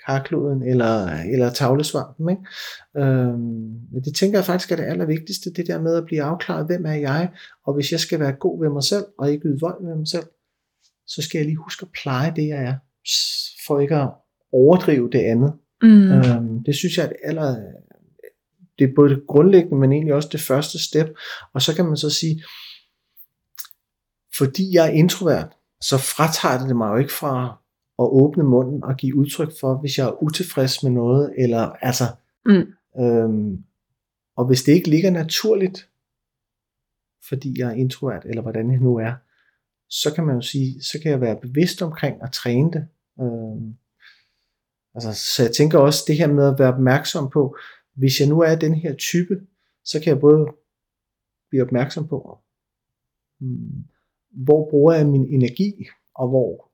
S2: karkloden eller, eller tavlesvampen. Ikke? Øhm, det tænker jeg faktisk er det allervigtigste, det der med at blive afklaret, hvem er jeg, og hvis jeg skal være god ved mig selv, og ikke yde vold ved mig selv, så skal jeg lige huske at pleje det, jeg er, for ikke at overdrive det andet.
S1: Mm.
S2: Øhm, det synes jeg er det aller, det er både det grundlæggende, men egentlig også det første step. Og så kan man så sige, fordi jeg er introvert, så fratager det mig jo ikke fra at åbne munden og give udtryk for, hvis jeg er utilfreds med noget, eller altså,
S1: Mm.
S2: øhm, og hvis det ikke ligger naturligt, fordi jeg er introvert, eller hvordan jeg nu er, så kan man jo sige, så kan jeg være bevidst omkring at træne det. Øhm, altså, så jeg tænker også det her med at være opmærksom på, hvis jeg nu er den her type, så kan jeg både blive opmærksom på, hmm, hvor bruger jeg min energi, og hvor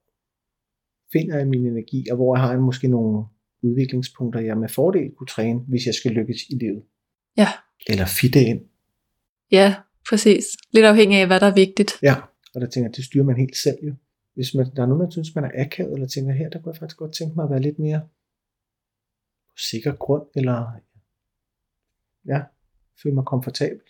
S2: finder jeg min energi, og hvor jeg har måske nogle udviklingspunkter, jeg med fordel kunne træne, hvis jeg skal lykkes i livet.
S1: Ja.
S2: Eller fitte ind.
S1: Ja, præcis. Lidt afhængig af, hvad der er vigtigt.
S2: Ja, og der tænker jeg, det styrer man helt selv jo. Hvis man, der er nogen, der synes, man er akavet, eller tænker, her, der kunne jeg faktisk godt tænke mig at være lidt mere på sikker grund, eller ja, føle mig komfortabel.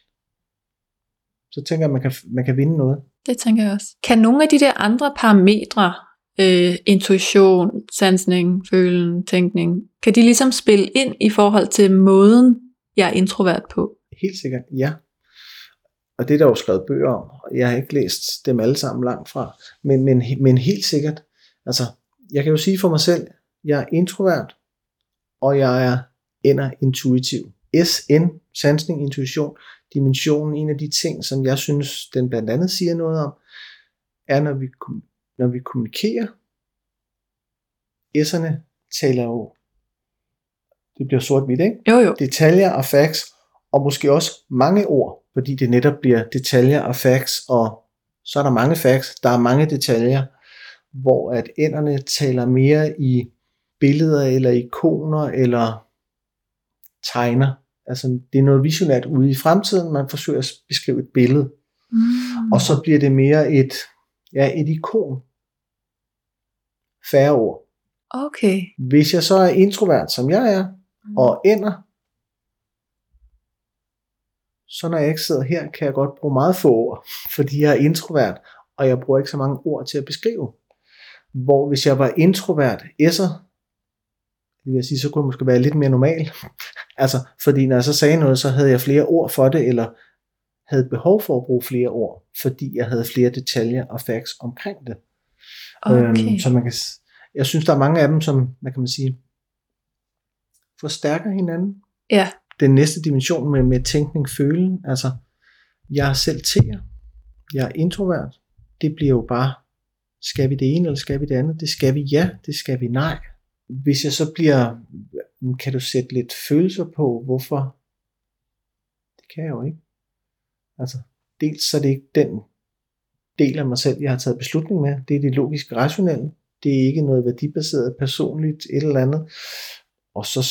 S2: Så tænker jeg, at man kan, man kan vinde noget.
S1: Det tænker jeg også. Kan nogle af de der andre parametre, øh, intuition, sansning, følen, tænkning, kan de ligesom spille ind i forhold til måden, jeg er introvert på?
S2: Helt sikkert, ja. Og det er der jo skrevet bøger om. og Jeg har ikke læst dem alle sammen langt fra. Men, men, men helt sikkert, altså, jeg kan jo sige for mig selv, jeg er introvert, og jeg er ender intuitiv. SN, sansning, intuition, dimensionen, en af de ting, som jeg synes, den blandt andet siger noget om, er, når vi, når vi kommunikerer. S'erne taler jo, det bliver sort-hvidt, ikke?
S1: Jo, jo.
S2: Detaljer og facts, og måske også mange ord, fordi det netop bliver detaljer og facts, og så er der mange facts, der er mange detaljer, hvor at enderne taler mere i billeder eller ikoner eller tegner. Altså det er noget visionært ude i fremtiden, man forsøger at beskrive et billede,
S1: Mm.
S2: og så bliver det mere et, ja, et ikon. Færre ord.
S1: Okay.
S2: Hvis jeg så er introvert, som jeg er, og ender, så når jeg ikke sidder her, kan jeg godt bruge meget få ord, fordi jeg er introvert, og jeg bruger ikke så mange ord til at beskrive. Hvor hvis jeg var introvert, S'er, det vil jeg sige, så kunne jeg måske være lidt mere normal. altså, fordi når jeg så sagde noget, så havde jeg flere ord for det, eller havde behov for at bruge flere ord, fordi jeg havde flere detaljer og facts omkring det.
S1: Okay.
S2: Øhm, så man kan, jeg synes, der er mange af dem, som, hvad kan man sige, forstærker hinanden.
S1: Ja.
S2: Den næste dimension med, med tænkning, følen, altså, jeg er selv tæer, jeg er introvert, det bliver jo bare, skal vi det ene, eller skal vi det andet? Det skal vi ja, det skal vi nej. Hvis jeg så bliver, kan du sætte lidt følelser på, hvorfor? Det kan jeg jo ikke. Altså, dels så er det ikke den del af mig selv, jeg har taget beslutning med. Det er det logiske rationelle. Det er ikke noget værdibaseret, personligt, et eller andet. Og så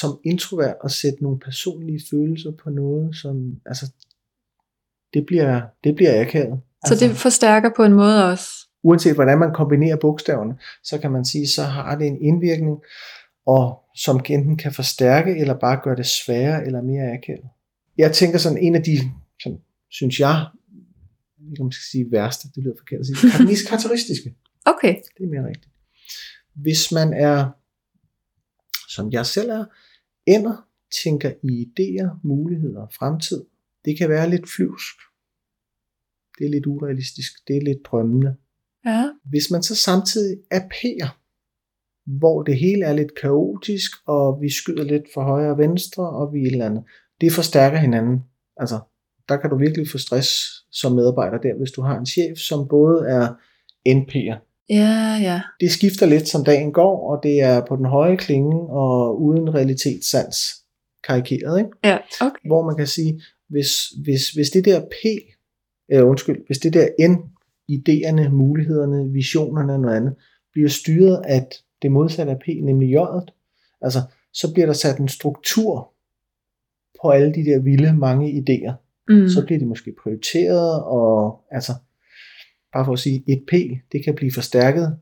S2: som introvert at sætte nogle personlige følelser på noget, som, altså, det bliver, det bliver akavet.
S1: Så
S2: Altså,
S1: det forstærker på en måde også.
S2: uanset hvordan man kombinerer bogstaverne, så kan man sige, så har det en indvirkning, og som enten kan forstærke, eller bare gøre det sværere, eller mere akavet. Jeg tænker sådan, en af de, sådan, synes jeg, ikke om man skal sige værste, det lyder forkert at sige, mest karakteristiske,
S1: Okay.
S2: det er mere rigtigt. Hvis man er, som jeg selv er, ender, tænker i idéer, muligheder, fremtid, det kan være lidt flyvsk. Det er lidt urealistisk, det er lidt drømmende.
S1: Ja.
S2: Hvis man så samtidig er P'er, hvor det hele er lidt kaotisk, og vi skyder lidt for højre og venstre, og vi et eller andet, det forstærker hinanden. Altså, der kan du virkelig få stress som medarbejder der, hvis du har en chef, som både er NP'er.
S1: Ja, ja.
S2: Det skifter lidt, som dagen går, og det er på den høje klinge, og uden realitetssans karikeret, ikke?
S1: Ja, okay.
S2: hvor man kan sige, hvis, hvis, hvis det der P, øh, undskyld, hvis det der N, idéerne, mulighederne, visionerne og noget andet, bliver styret af det modsatte af P, nemlig J'et, altså, så bliver der sat en struktur på alle de der vilde mange idéer.
S1: Mm.
S2: Mm. Så bliver de måske prioriteret, og altså, bare for at sige, et P, det kan blive forstærket,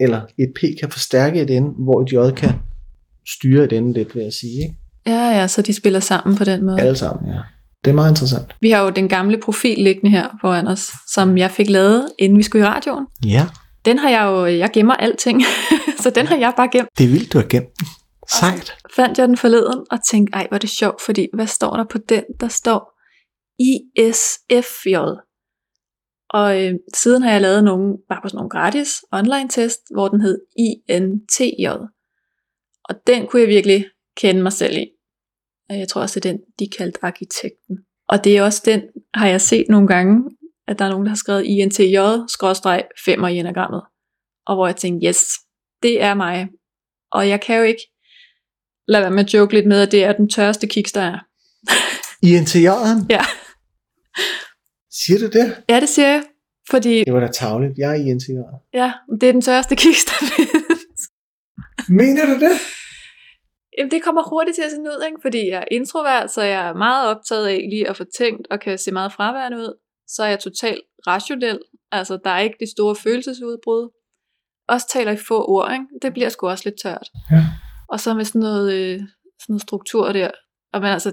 S2: eller et P kan forstærke et N, hvor et J kan styre et N lidt, vil jeg sige. Ikke?
S1: Ja, ja, så de spiller sammen på den måde.
S2: Alle sammen, ja. Det er meget interessant.
S1: Vi har jo den gamle profil liggende her foran os, som jeg fik lavet, inden vi skulle i radioen.
S2: Ja,
S1: Den har jeg jo, jeg gemmer alting, så den har jeg bare gemt.
S2: det er vildt, du har gemt den. Sejt.
S1: Fandt jeg den forleden og tænkte, ej, hvor er det sjovt, fordi hvad står der på den? Der står ISFJ. Og øh, siden har jeg lavet nogle, bare på sådan nogle gratis online test, hvor den hed INTJ. Og den kunne jeg virkelig kende mig selv i. Jeg tror også, det er den, de kaldte arkitekten. Og det er også den, har jeg set nogle gange, at der er nogen, der har skrevet INTJ-5 i enagrammet. Og hvor jeg tænkte, yes, det er mig. Og jeg kan jo ikke lade være med at joke lidt med, at det er den tørreste kiks, der er.
S2: I interiøren?
S1: Ja.
S2: Siger du det?
S1: Ja, det siger jeg. Fordi
S2: Det var da tavligt. Jeg er i interiøren.
S1: ja, det er den tørreste kiks, der findes.
S2: Mener du det?
S1: Jamen, det kommer hurtigt til at se ud, ikke? fordi jeg er introvert, så jeg er meget optaget af lige at få tænkt, og kan se meget fraværende ud. Så er jeg totalt rationel, altså der er ikke de store følelsesudbrud. Også taler i få ord, ikke? det bliver sgu også lidt tørt.
S2: Ja.
S1: Og så med sådan noget, øh, sådan noget struktur der. Og men altså,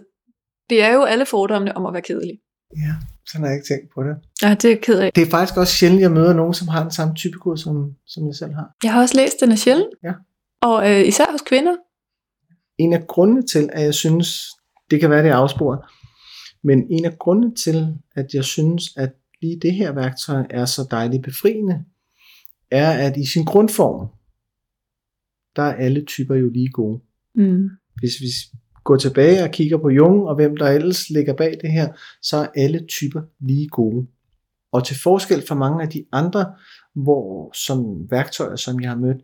S1: det er jo alle fordommene om at være kedelig.
S2: Ja, sådan har jeg ikke tænkt på det.
S1: Ja, det er jeg ked af.
S2: Det er faktisk også sjældent, jeg møder nogen, som har den samme typekode, som, som jeg selv har.
S1: Jeg har også læst den er sjældent.
S2: Ja.
S1: Og øh, især hos kvinder.
S2: En af grundene til, at jeg synes, det kan være det er afsporet, men en af grundene til, at jeg synes, at lige det her værktøj er så dejligt befriende, er, at i sin grundform, der er alle typer jo lige gode.
S1: Mm.
S2: Hvis vi går tilbage og kigger på Jung, og hvem der ellers ligger bag det her, så er alle typer lige gode. Og til forskel fra mange af de andre, hvor som værktøjer, som jeg har mødt,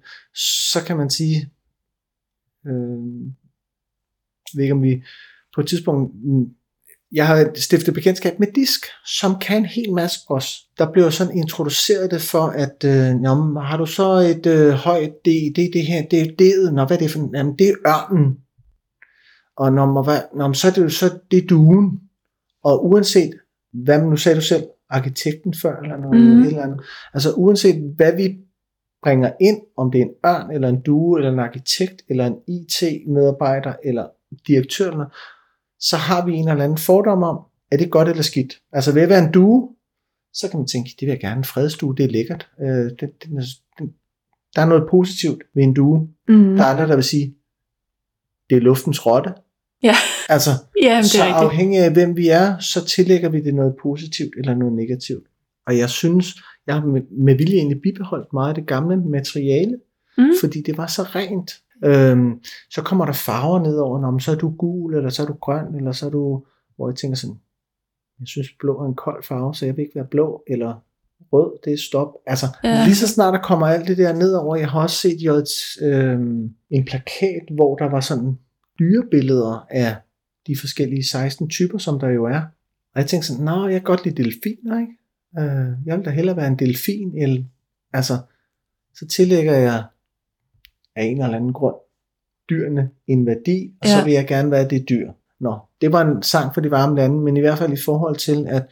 S2: så kan man sige, øh, ved ikke om vi på et tidspunkt, jeg har stiftet bekendtskab med disk, som kan en hel masse også. Der blev sådan introduceret det for, at øh, jamen, har du så et øh, højt D, det er det her, det er D'et, nå hvad er det for, jamen, det er ørnen. Og når, hvad, når, så er det jo så det duen. Og uanset, hvad nu sagde du selv, arkitekten før, eller noget mm. eller andet. Altså uanset hvad vi bringer ind, om det er en ørn, eller en due, eller en arkitekt, eller en IT-medarbejder, eller direktøren, så har vi en eller anden fordom om, er det godt eller skidt. Altså ved at være en due, så kan man tænke, det vil jeg gerne, en fredstue, det er lækkert. Øh, det, det, det, der er noget positivt ved en due.
S1: Mm.
S2: Der er andre, der vil sige, det er luftens rotte.
S1: Ja.
S2: Altså,
S1: Jamen, det
S2: så
S1: er rigtigt.
S2: afhængig af hvem vi er, så tillægger vi det noget positivt eller noget negativt. Og jeg synes, jeg har med, med vilje egentlig bibeholdt meget af det gamle materiale,
S1: Mm.
S2: fordi det var så rent. Øhm, så kommer der farver nedover, når så er du gul, eller så er du grøn, eller så er du, hvor jeg tænker sådan, jeg synes blå er en kold farve, så jeg vil ikke være blå, eller rød, det er stop. Altså,
S1: Ja.
S2: lige så snart der kommer alt det der nedover, jeg har også set jo et, øhm, en plakat, hvor der var sådan dyrebilleder af de forskellige 16 typer, som der jo er. Og jeg tænkte sådan, nå, jeg kan godt lide delfiner, ikke? Øh, jeg vil da hellere være en delfin, eller, altså, så tillægger jeg af en eller anden grund dyrene en værdi, og. Ja. så vil jeg gerne være det dyr. Nå, det var en sang for de varme lande, men i hvert fald i forhold til, at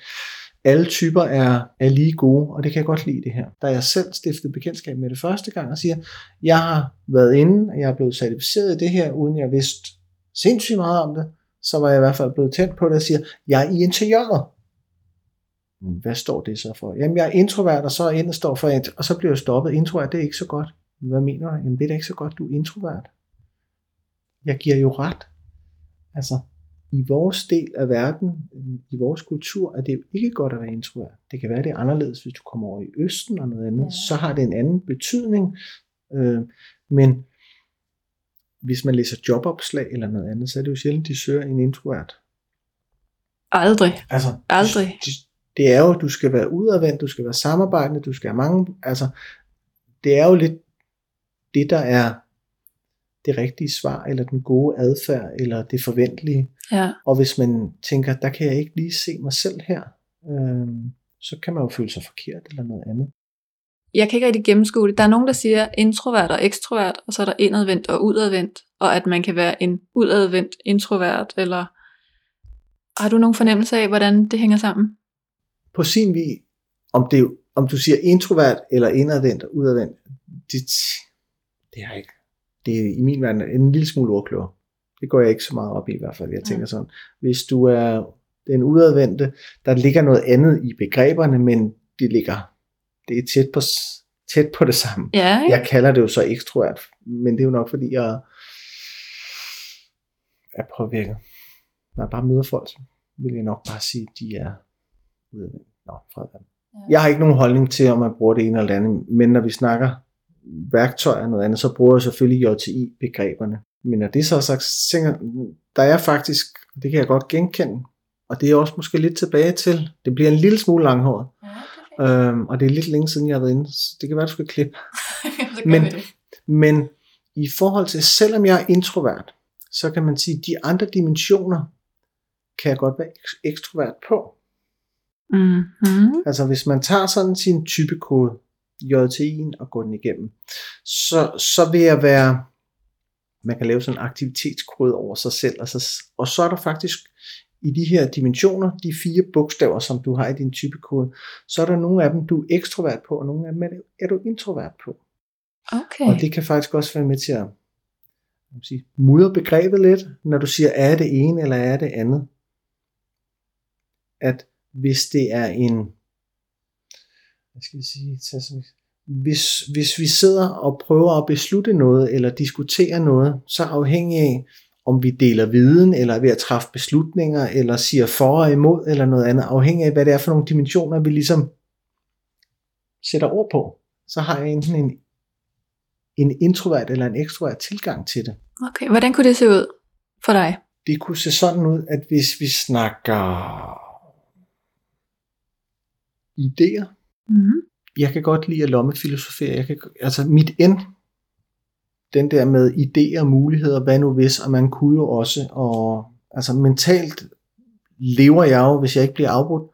S2: alle typer er, er lige gode, og det kan jeg godt lide det her. Da jeg selv stiftede bekendtskab med det første gang og siger, jeg har været inde, og jeg er blevet certificeret i det her, uden jeg vidste sindssygt meget om det, så var jeg i hvert fald blevet tændt på det og siger, jeg er i interiøret. Hvad står det så for? Jamen, jeg er introvert, og så er ind står for, int- og så bliver jeg stoppet. Introvert, det er ikke så godt. Hvad mener du? Jamen, det er da ikke så godt, du er introvert. Jeg giver jo ret. Altså, i vores del af verden, i vores kultur, er det jo ikke godt at være introvert. Det kan være, det er anderledes, hvis du kommer over i Østen og noget andet.
S1: Ja.
S2: Så har det en anden betydning. Øh, men hvis man læser jobopslag eller noget andet, så er det jo sjældent, de søger en introvert.
S1: Aldrig.
S2: Altså,
S1: Aldrig.
S2: Det, det er jo, du skal være udadvendt, du skal være samarbejdende, du skal have mange, altså, det er jo lidt det, der er det rigtige svar, eller den gode adfærd, eller det forventelige.
S1: Ja.
S2: Og hvis man tænker, der kan jeg ikke lige se mig selv her, øhm, så kan man jo føle sig forkert eller noget andet.
S1: Jeg kan ikke rigtig gennemskue det. Der er nogen, der siger introvert og ekstrovert, og så er der indadvendt og udadvendt, og at man kan være en udadvendt introvert, eller har du nogen fornemmelse af, hvordan det hænger sammen?
S2: På sin vis, om, det, om du siger introvert eller indadvendt og udadvendt, det, det har jeg ikke. Det er i min verden en lille smule ordkløver. Det går jeg ikke så meget op i i hvert fald. Jeg tænker sådan, hvis du er den udadvendte, der ligger noget andet i begreberne, men det ligger, det er tæt på, tæt på det samme.
S1: Ja, ikke?
S2: Jeg kalder det jo så ekstrovert, men det er jo nok fordi, jeg er påvirket. Når jeg bare møder folk, vil jeg nok bare sige, at de er udadvendt. Nå, være.
S1: Ja.
S2: Jeg har ikke nogen holdning til, om man bruger det ene eller det andet, men når vi snakker værktøjer og noget andet, så bruger jeg selvfølgelig JTI-begreberne. Men når det så er sagt, så tænker der er faktisk, det kan jeg godt genkende, og det er også måske lidt tilbage til, det bliver en lille smule langhåret, øhm, og det er lidt længe siden, jeg har været inde, så det kan være, du skal klippe. Men-. Men i forhold til, selvom jeg er introvert, så kan man sige, at de andre dimensioner kan jeg godt være ek- ekstrovert på.
S1: Mhm.
S2: Altså hvis man tager sådan sin typekode, JTI'en, og går den igennem, så, så vil jeg være man kan lave sådan en aktivitetskode over sig selv, og så, og så er der faktisk i de her dimensioner, de fire bogstaver, som du har i din typekode, så er der nogle af dem, du er ekstrovert på, og nogle af dem er du introvert på.
S1: Okay.
S2: Og det kan faktisk også være med til at sige, mudre begrebet lidt, når du siger, er det ene eller er det andet. At hvis det er en, hvad skal jeg sige, tage sådan, hvis, hvis vi sidder og prøver at beslutte noget eller diskutere noget, så afhængig af, om vi deler viden, eller er ved at træffe beslutninger, eller siger for og imod, eller noget andet, afhængig af, hvad det er for nogle dimensioner, vi ligesom sætter ord på, så har jeg enten en, en introvert eller en ekstrovert tilgang til det.
S1: Okay, hvordan kunne det se ud for dig?
S2: Det kunne se sådan ud, at hvis vi snakker idéer,
S1: Mm-hmm.
S2: Jeg kan godt lide at lommefilosofere. Jeg kan, altså mit end, den der med idéer og muligheder, hvad nu hvis, og man kunne jo også, og altså mentalt lever jeg jo, hvis jeg ikke bliver afbrudt,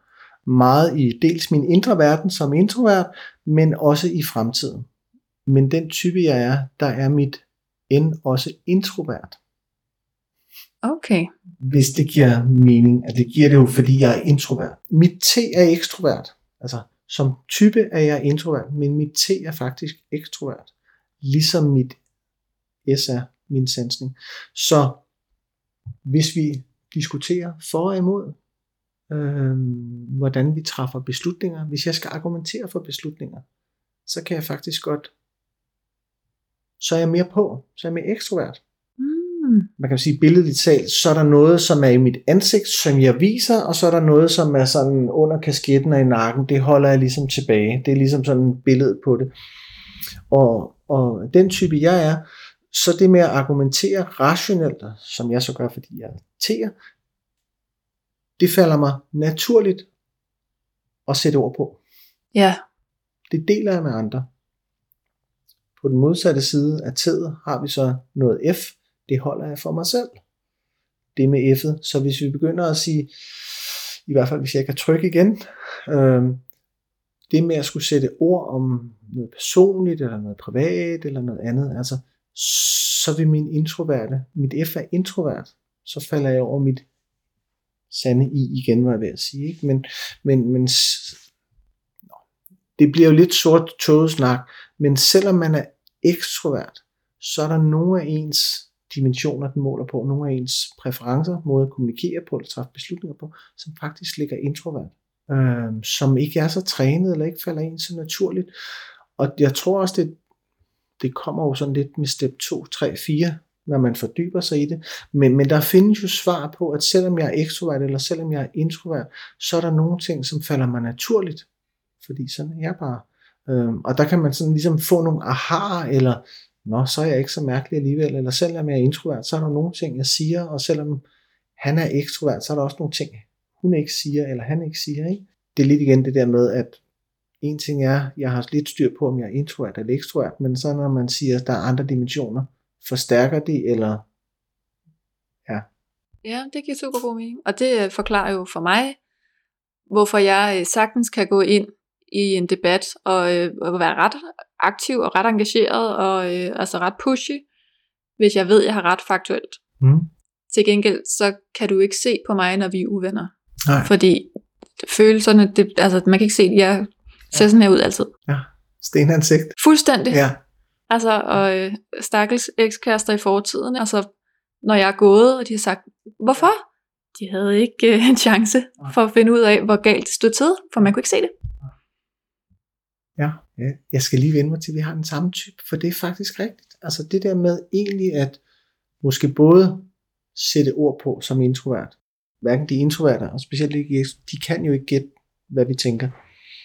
S2: meget i dels min indre verden som introvert, men også i fremtiden. Men den type jeg er, der er mit end også introvert.
S1: Okay.
S2: Hvis det giver mening, at det giver det jo, fordi jeg er introvert. Mit T er ekstrovert. Altså, som type er jeg introvert, men mit T er faktisk ekstrovert. Ligesom mit S er min sansning. Så hvis vi diskuterer for og imod, øh, hvordan vi træffer beslutninger, hvis jeg skal argumentere for beslutninger, så kan jeg faktisk godt, så er jeg mere på, så er jeg mere ekstrovert man kan sige billedligt talt, så er der noget, som er i mit ansigt, som jeg viser, og så er der noget, som er sådan under kasketten og i nakken. Det holder jeg ligesom tilbage. Det er ligesom sådan et billede på det. Og, og den type jeg er, så det med at argumentere rationelt, som jeg så gør, fordi jeg er teer, det falder mig naturligt at sætte ord på.
S1: Ja.
S2: Det deler jeg med andre. På den modsatte side af tæet har vi så noget F, det holder jeg for mig selv. Det med F'et. Så hvis vi begynder at sige, i hvert fald hvis jeg kan trykke igen, øh, det med at skulle sætte ord om noget personligt, eller noget privat, eller noget andet, altså, så vil min introverte, mit F er introvert, så falder jeg over mit sande i igen, var jeg ved at sige. Ikke? Men, men, men det bliver jo lidt sort snak, men selvom man er ekstrovert, så er der nogle af ens dimensioner, den måler på, nogle af ens præferencer, måde at kommunikere på, eller træffe beslutninger på, som faktisk ligger introvert. Øh, som ikke er så trænet, eller ikke falder ind så naturligt. Og jeg tror også, det, det kommer jo sådan lidt med step 2, 3, 4, når man fordyber sig i det. Men, men der findes jo svar på, at selvom jeg er ekstrovert, eller selvom jeg er introvert, så er der nogle ting, som falder mig naturligt. Fordi sådan er jeg bare. Øhm, og der kan man sådan ligesom få nogle aha, eller nå, så er jeg ikke så mærkelig alligevel, eller selvom jeg er introvert, så er der nogle ting, jeg siger, og selvom han er ekstrovert, så er der også nogle ting, hun ikke siger, eller han ikke siger. Ikke? Det er lidt igen det der med, at en ting er, jeg har lidt styr på, om jeg er introvert eller ekstrovert, men så når man siger, at der er andre dimensioner, forstærker det, eller ja.
S1: Ja, det giver super god mening. Og det øh, forklarer jo for mig, hvorfor jeg øh, sagtens kan gå ind i en debat og, øh, og være ret aktiv og ret engageret og øh, altså ret pushy, hvis jeg ved, at jeg har ret faktuelt.
S2: Mm.
S1: Til gengæld, så kan du ikke se på mig, når vi er uvenner.
S2: Nej.
S1: Fordi følelserne, det, altså man kan ikke se det. Jeg ser sådan her ud altid.
S2: Stenansigt.
S1: Fuldstændig.
S2: Ja.
S1: Altså, og øh, stakkels ekskærester i fortiden, altså, når jeg er gået, og de har sagt, hvorfor? De havde ikke øh, en chance for at finde ud af, hvor galt det stod til, for man kunne ikke se det.
S2: Ja, ja, jeg skal lige vende mig til, at vi har den samme type, for det er faktisk rigtigt. Altså det der med egentlig at måske både sætte ord på som introvert, hverken de introverter, og specielt ikke, de kan jo ikke gætte, hvad vi tænker.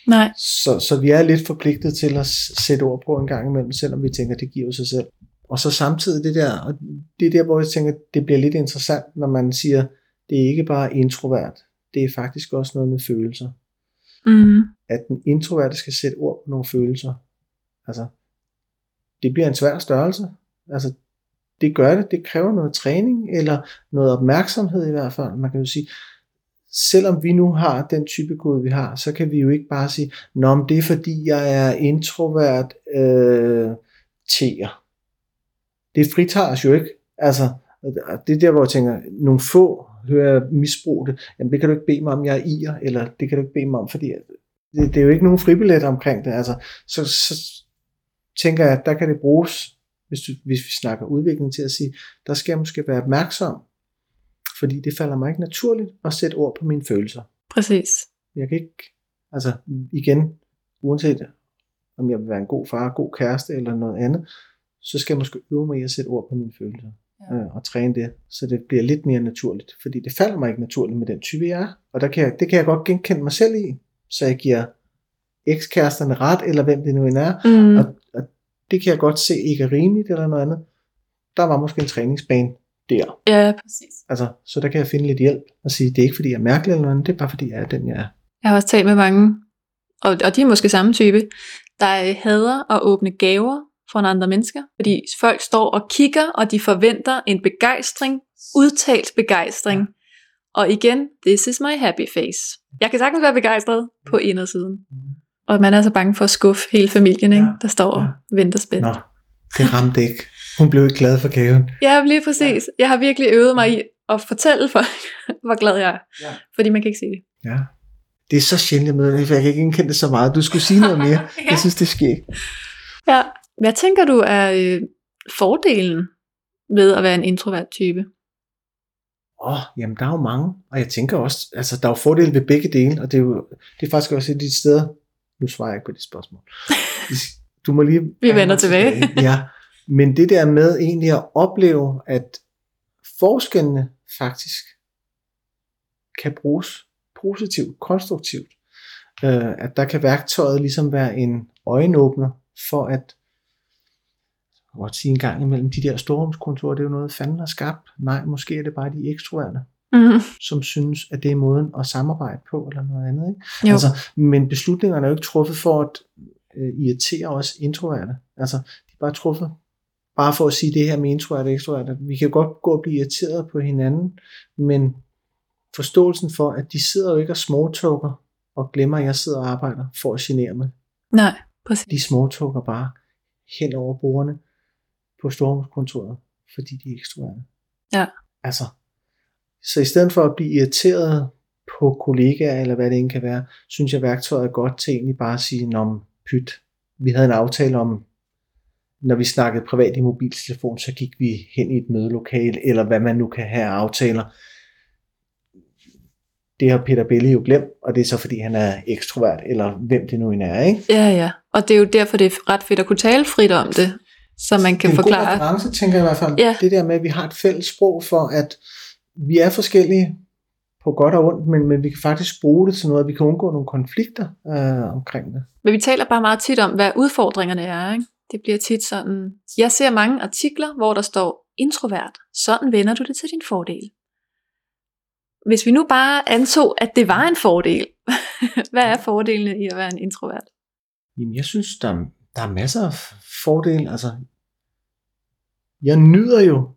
S1: Nej.
S2: Så, så vi er lidt forpligtet til at sætte ord på en gang imellem, selvom vi tænker, det giver sig selv. Og så samtidig det der, og det er der, hvor jeg tænker, det bliver lidt interessant, når man siger, det er ikke bare introvert, det er faktisk også noget med følelser
S1: Mm
S2: at den introverte skal sætte ord på nogle følelser. Altså, det bliver en svær størrelse. Altså, det gør det. Det kræver noget træning, eller noget opmærksomhed i hvert fald. Man kan jo sige, selvom vi nu har den type kode, vi har, så kan vi jo ikke bare sige, Nå, men det er fordi, jeg er introvert øh, T'er. det fritager os jo ikke. Altså, det er der, hvor jeg tænker, nogle få hører jeg misbrug det. Jamen, det kan du ikke bede mig om, jeg er ier, eller det kan du ikke bede mig om, fordi det, det er jo ikke nogen fribillet omkring det. Altså, så, så tænker jeg, at der kan det bruges, hvis, du, hvis vi snakker udvikling til at sige, der skal jeg måske være opmærksom, fordi det falder mig ikke naturligt at sætte ord på mine følelser.
S1: Præcis.
S2: Jeg kan ikke, altså igen, uanset om jeg vil være en god far, god kæreste eller noget andet, så skal jeg måske øve mig i at sætte ord på mine følelser. Ja. Øh, og træne det, så det bliver lidt mere naturligt. Fordi det falder mig ikke naturligt med den type, jeg er. Og der kan jeg, det kan jeg godt genkende mig selv i. Så jeg giver ekskæresterne ret, eller hvem det nu end er. Mm. Og, og det kan jeg godt se ikke er rimeligt eller noget andet. Der var måske en træningsbane der.
S1: Ja, præcis.
S2: Altså, så der kan jeg finde lidt hjælp og sige, det er ikke fordi jeg er mærkelig eller noget, det er bare fordi jeg er den, jeg er.
S1: Jeg har også talt med mange, og, og de er måske samme type, der hader at åbne gaver for andre mennesker, fordi folk står og kigger, og de forventer en begejstring, udtalt begejstring. Og igen, this is my happy face. Jeg kan sagtens være begejstret på indersiden. Og man er så bange for at skuffe hele familien, ikke? der står og venter spændt. Nå,
S2: det ramte ikke. Hun blev ikke glad for gaven.
S1: Ja, lige præcis. Jeg har virkelig øvet mig i at fortælle folk, hvor glad jeg er. Ja. Fordi man kan ikke se det.
S2: Ja. Det er så sjældent, med det, for jeg kan ikke genkende det så meget. Du skulle sige noget mere. ja. Jeg synes, det sker.
S1: Ja. Hvad tænker du er øh, fordelen ved at være en introvert type?
S2: Åh, oh, jamen der er jo mange, og jeg tænker også, altså der er jo fordele ved begge dele, og det er jo det er faktisk også et af de steder, nu svarer jeg ikke på det spørgsmål. Du må lige...
S1: Vi vender tilbage. tilbage.
S2: Ja, men det der med egentlig at opleve, at forskellene faktisk kan bruges positivt, konstruktivt. Øh, at der kan værktøjet ligesom være en øjenåbner for at godt sige en gang imellem, de der storrumskontorer, det er jo noget, fanden har skabt. Nej, måske er det bare de ekstroverte, mm-hmm. som synes, at det er måden at samarbejde på, eller noget andet. Ikke? Altså, men beslutningerne er jo ikke truffet for at øh, irritere os introverte. Altså, de er bare truffet bare for at sige det her med introvert og ekstrovert. Vi kan godt gå og blive irriteret på hinanden, men forståelsen for, at de sidder jo ikke og småtalker og glemmer, at jeg sidder og arbejder for at genere mig.
S1: Nej, præcis.
S2: De småtalker bare hen over bordene på stormkontoret, fordi de er ekstroverte.
S1: Ja.
S2: Altså, så i stedet for at blive irriteret på kollegaer, eller hvad det end kan være, synes jeg værktøjet er godt til egentlig bare at sige, om pyt. Vi havde en aftale om, når vi snakkede privat i mobiltelefon, så gik vi hen i et mødelokale, eller hvad man nu kan have aftaler. Det har Peter Belli jo glemt, og det er så fordi han er ekstrovert, eller hvem det nu end er, ikke?
S1: Ja, ja. Og det er jo derfor, det er ret fedt at kunne tale frit om det, så man kan forklare. Det er en
S2: god reference, tænker jeg i hvert fald. Ja. Det der med, at vi har et fælles sprog for, at vi er forskellige på godt og ondt, men, men vi kan faktisk bruge det til noget, at vi kan undgå nogle konflikter øh, omkring det.
S1: Men vi taler bare meget tit om, hvad udfordringerne er. Ikke? Det bliver tit sådan, jeg ser mange artikler, hvor der står introvert, sådan vender du det til din fordel. Hvis vi nu bare antog, at det var en fordel, hvad er fordelene i at være en introvert?
S2: Jamen, jeg synes, der, der er masser af fordele. Altså, jeg nyder jo,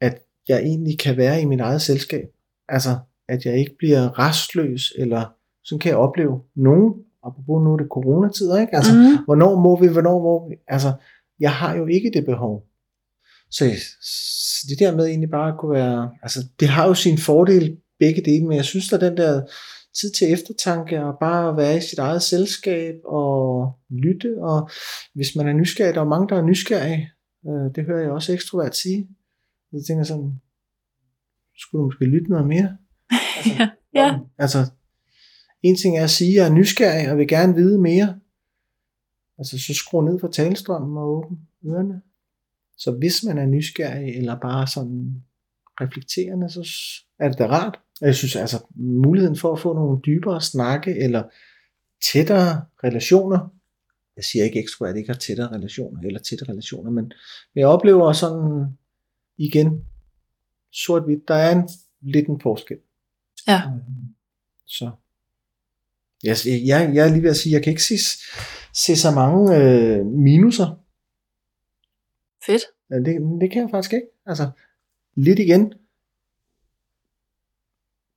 S2: at jeg egentlig kan være i min eget selskab. Altså, at jeg ikke bliver restløs, eller sådan kan jeg opleve nogen, apropos nu er det coronatider, ikke? Altså, mm. hvornår må vi, hvornår må vi? Altså, jeg har jo ikke det behov. Så, så det der med egentlig bare at kunne være, altså, det har jo sin fordel begge dele, men jeg synes, der er den der tid til eftertanke, og bare være i sit eget selskab, og lytte, og hvis man er nysgerrig, der er mange, der er nysgerrige, øh, det hører jeg også ekstrovert sige, så tænker jeg sådan, skulle du måske lytte noget mere?
S1: Altså, ja, ja.
S2: Altså, en ting er at sige, at jeg er nysgerrig og vil gerne vide mere. Altså, så skru ned for talestrømmen og åbne ørerne. Så hvis man er nysgerrig, eller bare sådan reflekterende, så er det da rart. Jeg synes altså, muligheden for at få nogle dybere snakke, eller tættere relationer, jeg siger ikke ekstra, at jeg ikke har tættere relationer, eller tætte relationer, men jeg oplever sådan, igen, sort-hvidt, der er en lidt en forskel.
S1: Ja.
S2: Så. Jeg, jeg, jeg er lige ved at sige, jeg kan ikke se, se så mange øh, minuser.
S1: Fedt.
S2: Ja, det, det kan jeg faktisk ikke. Altså, lidt igen.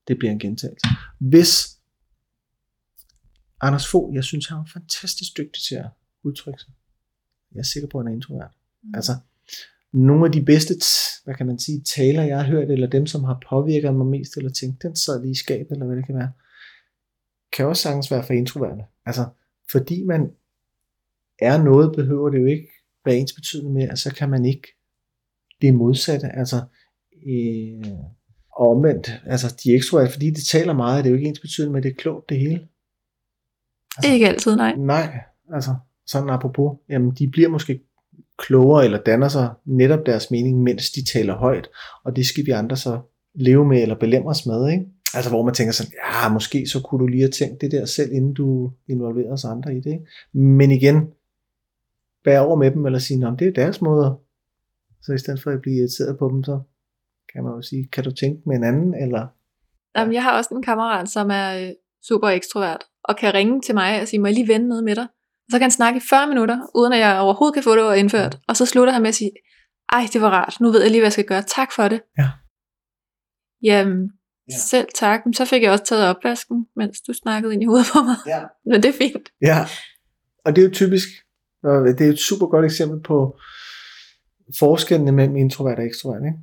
S2: Det bliver en gentagelse. Hvis Anders Fogh, jeg synes, han er fantastisk dygtig til at udtrykke sig. Jeg er sikker på, at han er introvert. Mm. Altså, nogle af de bedste, hvad kan man sige, taler, jeg har hørt, eller dem, som har påvirket mig mest, eller tænkt, den sad lige i skabet, eller hvad det kan være, kan også sagtens være for introverte. Altså, fordi man er noget, behøver det jo ikke være ens betydende med, at så kan man ikke det modsatte. Altså, øh, og omvendt, altså de ekstroverte, fordi de taler meget, det er jo ikke ens betydende med, at det er klogt det hele.
S1: Altså, ikke altid, nej.
S2: Nej, altså sådan apropos, jamen de bliver måske klogere eller danner sig netop deres mening, mens de taler højt, og det skal vi andre så leve med eller belemres med, ikke? Altså hvor man tænker sådan, ja, måske så kunne du lige have tænkt det der selv, inden du involverer os andre i det. Ikke? Men igen, bære over med dem, eller sige, om det er deres måde. Så i stedet for at blive irriteret på dem, så kan man jo sige, kan du tænke med en anden, eller...
S1: Jamen, jeg har også en kammerat, som er øh, super ekstrovert, og kan ringe til mig og sige, må jeg lige vende noget med dig? Så kan han snakke i 40 minutter, uden at jeg overhovedet kan få det indført. Og så slutter han med at sige, ej, det var rart, nu ved jeg lige, hvad jeg skal gøre. Tak for det.
S2: Ja.
S1: Jamen, ja. selv tak. Så fik jeg også taget opvasken, mens du snakkede ind i hovedet på mig.
S2: Ja.
S1: Men det er fint.
S2: Ja, og det er jo typisk, og det er et super godt eksempel på forskellene mellem introvert og ekstrovert, ikke?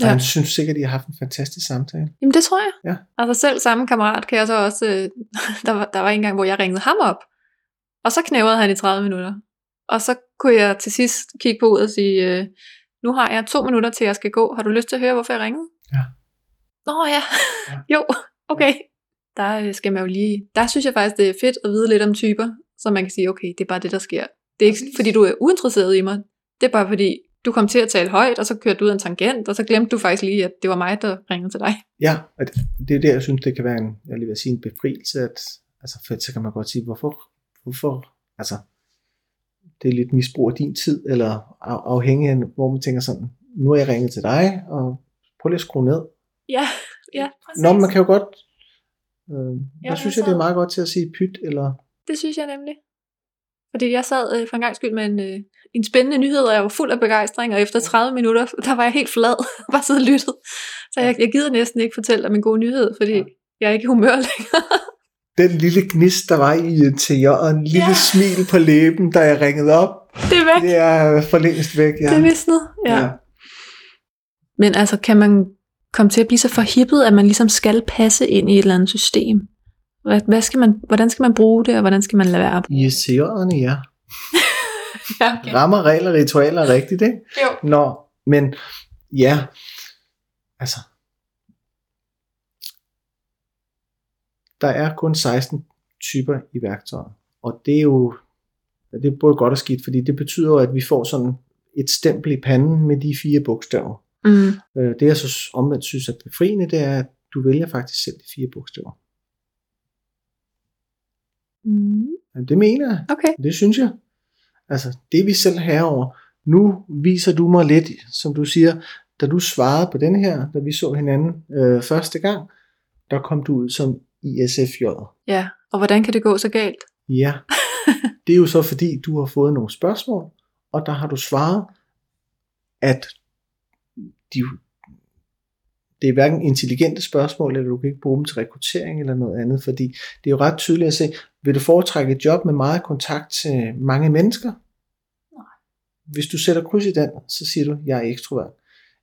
S2: Og
S1: Ja.
S2: han synes sikkert, at I har haft en fantastisk samtale.
S1: Jamen det tror jeg.
S2: Ja.
S1: Altså selv samme kammerat kan jeg så også, øh, der, var, der var en gang, hvor jeg ringede ham op, og så knævrede han i 30 minutter. Og så kunne jeg til sidst kigge på ud og sige, øh, nu har jeg to minutter til, jeg skal gå. Har du lyst til at høre, hvorfor jeg ringede?
S2: Ja.
S1: Nå ja,
S2: Ja.
S1: jo, okay. Der øh, skal man jo lige, der synes jeg faktisk, det er fedt at vide lidt om typer, så man kan sige, okay, det er bare det, der sker. Det er ikke, fordi du er uinteresseret i mig. Det er bare fordi, du kom til at tale højt, og så kørte du ud af en tangent, og så glemte du faktisk lige, at det var mig, der ringede til dig.
S2: Ja, og det, det er der, jeg synes, det kan være en, jeg vil sige, en befrielse, at, altså, for så kan man godt sige, hvorfor, hvorfor, altså, det er lidt misbrug af din tid, eller af, afhængig af, hvor man tænker sådan, nu er jeg ringet til dig, og prøv lige at skrue ned.
S1: Ja, ja, præcis.
S2: Nå, man kan jo godt, øh,
S1: Ja,
S2: jeg synes,
S1: jeg
S2: jeg, det er meget godt til at sige pyt, eller,
S1: Det synes jeg nemlig. Fordi jeg sad øh, for en gang skyld med en, øh, en spændende nyhed, og jeg var fuld af begejstring, og efter 30 minutter, der var jeg helt flad, bare siddet og lyttet. Så jeg, jeg gider næsten ikke fortælle dig min gode nyhed, fordi
S2: Ja.
S1: jeg er ikke i humør længere.
S2: den lille gnist, der var i interiør, og en lille
S1: Ja.
S2: smil på læben, da jeg ringede op,
S1: Det er væk.
S2: det er for længst væk. Ja.
S1: Det er visnet. Ja. ja. Men altså, kan man komme til at blive så forhippet, at man ligesom skal passe ind i et eller andet system? Hvad, hvad skal man, hvordan skal man bruge det, og hvordan skal man lade være?
S2: I interiørerne, ja.
S1: Ja,
S2: Rammer regler ritualer rigtigt, ikke?
S1: Jo.
S2: Nå, men ja, altså, der er kun 16 typer i værktøjet, og det er jo, det er både godt og skidt, fordi det betyder jo, at vi får sådan et stempel i panden med de fire bogstaver.
S1: Mm.
S2: Øh, Det jeg så omvendt synes er befriende, det er, at du vælger faktisk selv de fire bogstaver.
S1: Mm.
S2: Jamen, Det mener jeg.
S1: Okay.
S2: Det synes jeg. Altså, det vi selv herover. Nu viser du mig lidt, som du siger, da du svarede på den her, da vi så hinanden øh, første gang, der kom du ud som ISFJ.
S1: Ja, og hvordan kan det gå så galt?
S2: Ja, det er jo så fordi, du har fået nogle spørgsmål, og der har du svaret, at de, det er hverken intelligente spørgsmål, eller du kan ikke bruge dem til rekruttering eller noget andet, fordi det er jo ret tydeligt at se, vil du foretrække et job med meget kontakt til mange mennesker? Hvis du sætter kryds i den, så siger du, jeg er ekstrovert.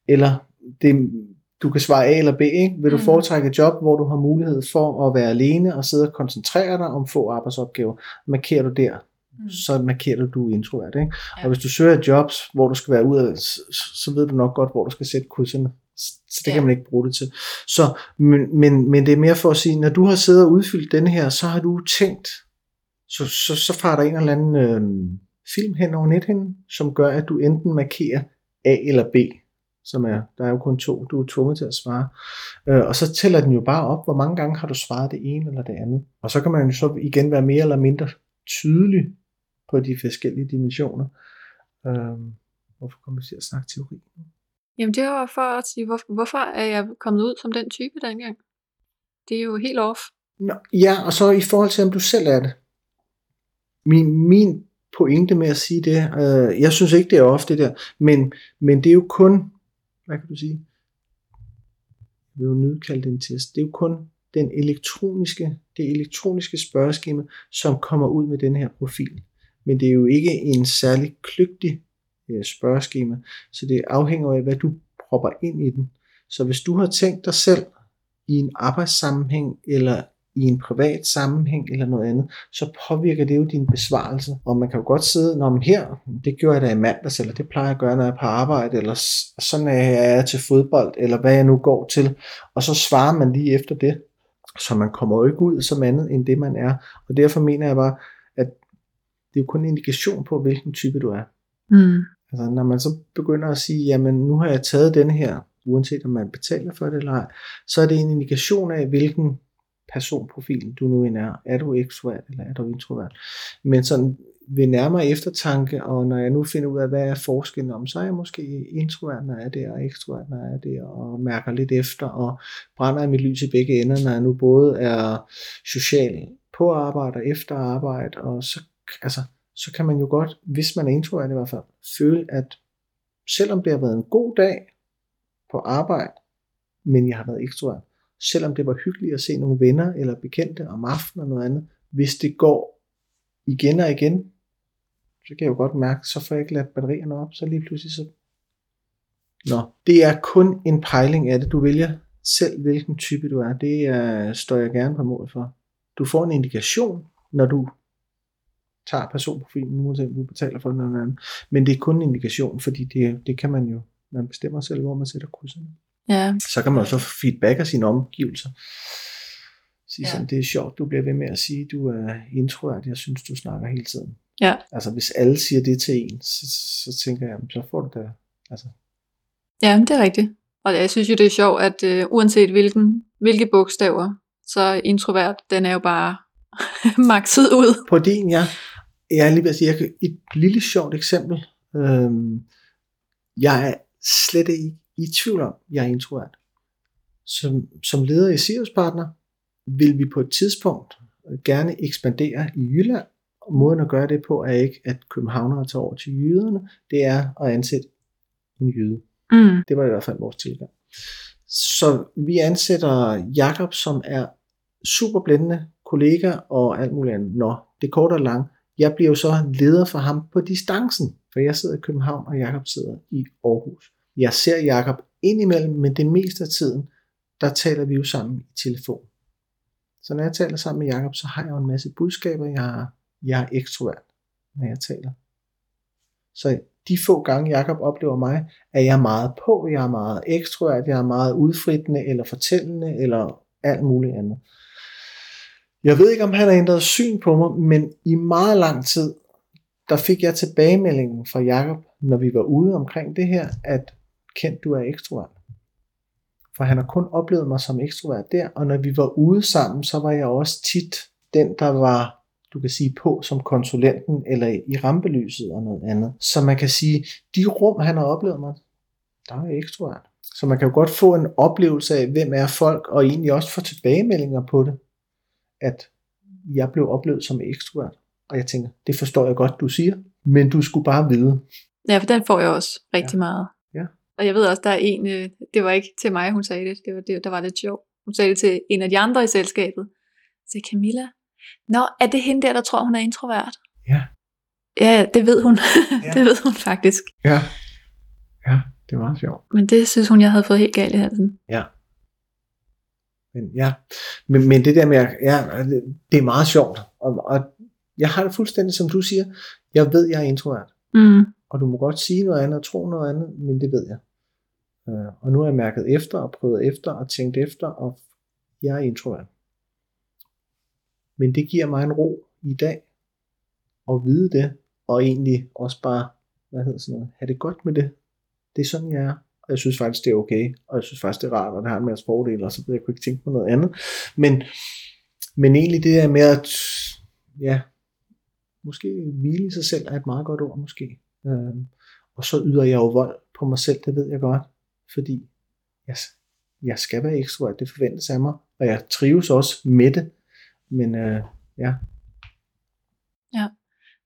S2: Eller det, du kan svare A eller B, ikke? vil du
S1: Mhm.
S2: foretrække et job, hvor du har mulighed for at være alene og sidde og koncentrere dig om få arbejdsopgaver. Markerer du der,
S1: Mm.
S2: så markerer du, du er introvert. Ikke?
S1: Ja.
S2: Og hvis du søger et jobs, hvor du skal være ude, så, så ved du nok godt, hvor du skal sætte krydserne. Så det
S1: Ja.
S2: kan man ikke bruge det til. Så, men, men, men det er mere for at sige, når du har siddet og udfyldt denne her, så har du tænkt, så, så, så farer der en eller anden øh, film hen over nethinden, som gør, at du enten markerer A eller B, som er, der er jo kun to, du er tvunget til at svare. Øh, og så tæller den jo bare op, hvor mange gange har du svaret det ene eller det andet. Og så kan man jo så igen være mere eller mindre tydelig på de forskellige dimensioner. Øh, hvorfor kommer vi til at snakke teori?
S1: Jamen det var for at sige, hvor, hvorfor er jeg kommet ud som den type dengang? Det er jo helt off.
S2: Nå, ja, og så i forhold til, om du selv er det. Min, min pointe med at sige det, øh, jeg synes ikke, det er ofte det der, men, men det er jo kun, hvad kan du sige, jeg vil jo nødkalde den en test, det er jo kun den elektroniske, det elektroniske spørgeskema, som kommer ud med den her profil. Men det er jo ikke en særlig kløgtig øh, spørgeskema. Så det afhænger af, hvad du propper ind i den. Så hvis du har tænkt dig selv i en arbejdssammenhæng, eller i en privat sammenhæng eller noget andet, så påvirker det jo din besvarelse. Og man kan jo godt sidde, når man her, det gjorde jeg da i mandags, eller det plejer jeg at gøre, når jeg er på arbejde, eller sådan er jeg til fodbold, eller hvad jeg nu går til, og så svarer man lige efter det. Så man kommer jo ikke ud som andet end det, man er. Og derfor mener jeg bare, at det er jo kun en indikation på, hvilken type du er.
S1: Mm.
S2: Altså, når man så begynder at sige, jamen nu har jeg taget den her, uanset om man betaler for det eller ej, så er det en indikation af, hvilken personprofil du nu end er. Er du ekstrovert eller er du introvert? Men sådan ved nærmere eftertanke, og når jeg nu finder ud af, hvad er forskellen om, så er jeg måske introvert, når jeg er det, og ekstrovert, når jeg er det, og mærker lidt efter, og brænder mit lys i begge ender, når jeg nu både er social på arbejde og efter arbejde, og så, altså, så kan man jo godt, hvis man er introvert i hvert fald, føle, at selvom det har været en god dag på arbejde, men jeg har været ekstrovert, selvom det var hyggeligt at se nogle venner eller bekendte om aftenen og noget andet, hvis det går igen og igen, så kan jeg jo godt mærke, så får jeg ikke ladt batterierne op, så lige pludselig så... Nå, det er kun en pejling af det. Du vælger selv, hvilken type du er. Det er, står jeg gerne på mål for. Du får en indikation, når du tager personprofilen, om du betaler for den eller anden. Men det er kun en indikation, fordi det, det kan man jo, man bestemmer selv, hvor man sætter krydserne.
S1: Ja.
S2: Så kan man jo så få feedback af sine omgivelser. Sige
S1: Ja.
S2: sådan, det er sjovt, du bliver ved med at sige, du er introvert, jeg synes, du snakker hele tiden.
S1: Ja.
S2: Altså, hvis alle siger det til en, så, så tænker jeg, så får du da, altså,
S1: Ja, det er rigtigt. Og jeg synes jo, det er sjovt, at øh, uanset hvilken, hvilke bogstaver, så introvert, den er jo bare makset ud.
S2: på din, ja, jeg er lige ved at sige, jeg kan, et lille sjovt eksempel, øhm, jeg er slet ikke i tvivl om, jeg er introvert. Som, som leder i Sirius Partner, vil vi på et tidspunkt gerne ekspandere i Jylland, og måden at gøre det på er ikke, at københavnere tager over til jyderne, det er at ansætte en jyde.
S1: Mm.
S2: Det var i hvert fald vores tilgang. Så vi ansætter Jakob, som er super blændende kollega og alt muligt andet. Nå, det er kort og langt. Jeg bliver jo så leder for ham på distancen, for jeg sidder i København, og Jakob sidder i Aarhus. Jeg ser Jakob indimellem, men det meste af tiden, der taler vi jo sammen i telefon. Så når jeg taler sammen med Jakob, så har jeg jo en masse budskaber. Jeg er, jeg er ekstrovert, når jeg taler. Så de få gange Jakob oplever mig, er jeg meget på, jeg er meget ekstrovert, jeg er meget udfrittende eller fortællende eller alt muligt andet. Jeg ved ikke, om han har ændret syn på mig, men i meget lang tid, der fik jeg tilbagemeldingen fra Jakob, når vi var ude omkring det her, at kendt du er ekstrovert. For han har kun oplevet mig som ekstrovert der, og når vi var ude sammen, så var jeg også tit den, der var, du kan sige, på som konsulenten, eller i rampelyset og noget andet. Så man kan sige, de rum, han har oplevet mig, der er jeg ekstrovert. Så man kan jo godt få en oplevelse af, hvem er folk, og egentlig også få tilbagemeldinger på det, at jeg blev oplevet som ekstrovert. Og jeg tænker, det forstår jeg godt, du siger, men du skulle bare vide.
S1: Ja, for den får jeg også rigtig
S2: Ja.
S1: meget.
S2: Ja.
S1: Og jeg ved også, der er en, øh, det var ikke til mig, hun sagde det, det var, det, der var lidt sjovt. Hun sagde det til en af de andre i selskabet. Så Camilla, Nå, er det hende der, der tror, hun er introvert?
S2: Ja.
S1: Ja, det ved hun.
S2: Ja.
S1: det ved hun faktisk.
S2: Ja, ja det var sjovt.
S1: Men det synes hun, jeg havde fået helt galt i halsen.
S2: Men, ja. men, men det der med, ja, det- det er meget sjovt. Og, og jeg har det fuldstændig, som du siger. Jeg ved, jeg er introvert.
S1: Mm.
S2: Og du må godt sige noget andet og tro noget andet, men det ved jeg. Øh, og nu har jeg mærket efter og prøvet efter og tænkt efter, og jeg er introvert. Men det giver mig en ro i dag at vide det, og egentlig også bare, hvad hedder sådan noget, have det godt med det. Det er sådan, jeg er. Og jeg synes faktisk, det er okay. Og jeg synes faktisk, det er rart, og det har en masse fordele, og så jeg kunne ikke tænke på noget andet. Men, men egentlig det der med at, ja, måske hvile i sig selv er et meget godt ord, måske. Øh, og så yder jeg jo vold på mig selv, det ved jeg godt. Fordi jeg, jeg skal være ekstrovert, det forventes af mig. Og jeg trives også med det. Men øh, ja,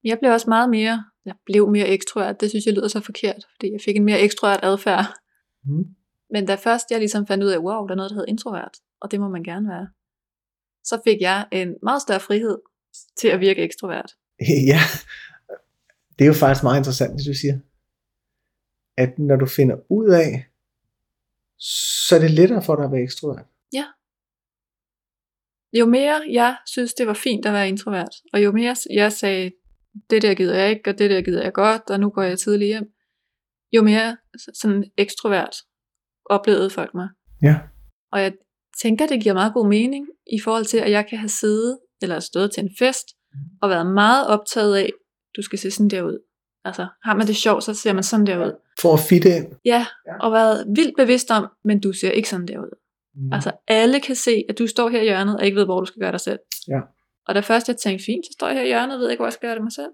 S1: Jeg blev også meget mere, jeg blev mere ekstrovert, det synes jeg lyder så forkert, fordi jeg fik en mere ekstrovert adfærd
S2: mm,
S1: Men da først jeg ligesom fandt ud af, wow, der er noget, der hedder introvert, og det må man gerne være, så fik jeg en meget større frihed til at virke ekstrovert.
S2: ja, det er jo faktisk meget interessant, det du siger. at når du finder ud af, så er det lettere for dig at være ekstrovert.
S1: Jo mere jeg synes, det var fint at være introvert, og jo mere jeg sagde, det der gider jeg ikke, og det der gider jeg godt, og nu går jeg tidligt hjem, jo mere sådan ekstrovert oplevede folk mig.
S2: Ja.
S1: Og jeg tænker, det giver meget god mening i forhold til, at jeg kan have siddet eller stået til en fest og været meget optaget af, du skal se sådan der ud. Altså, har man det sjovt, så ser man sådan der ud.
S2: For at fitte ind.
S1: Ja, og været vildt bevidst om, men du ser ikke sådan der ud.
S2: Mm.
S1: Altså, alle kan se, at du står her i hjørnet og ikke ved, hvor du skal gøre dig selv.
S2: Ja.
S1: Og da først jeg tænkte, fint, så står jeg her i hjørnet og ved ikke, hvor jeg skal gøre det mig selv.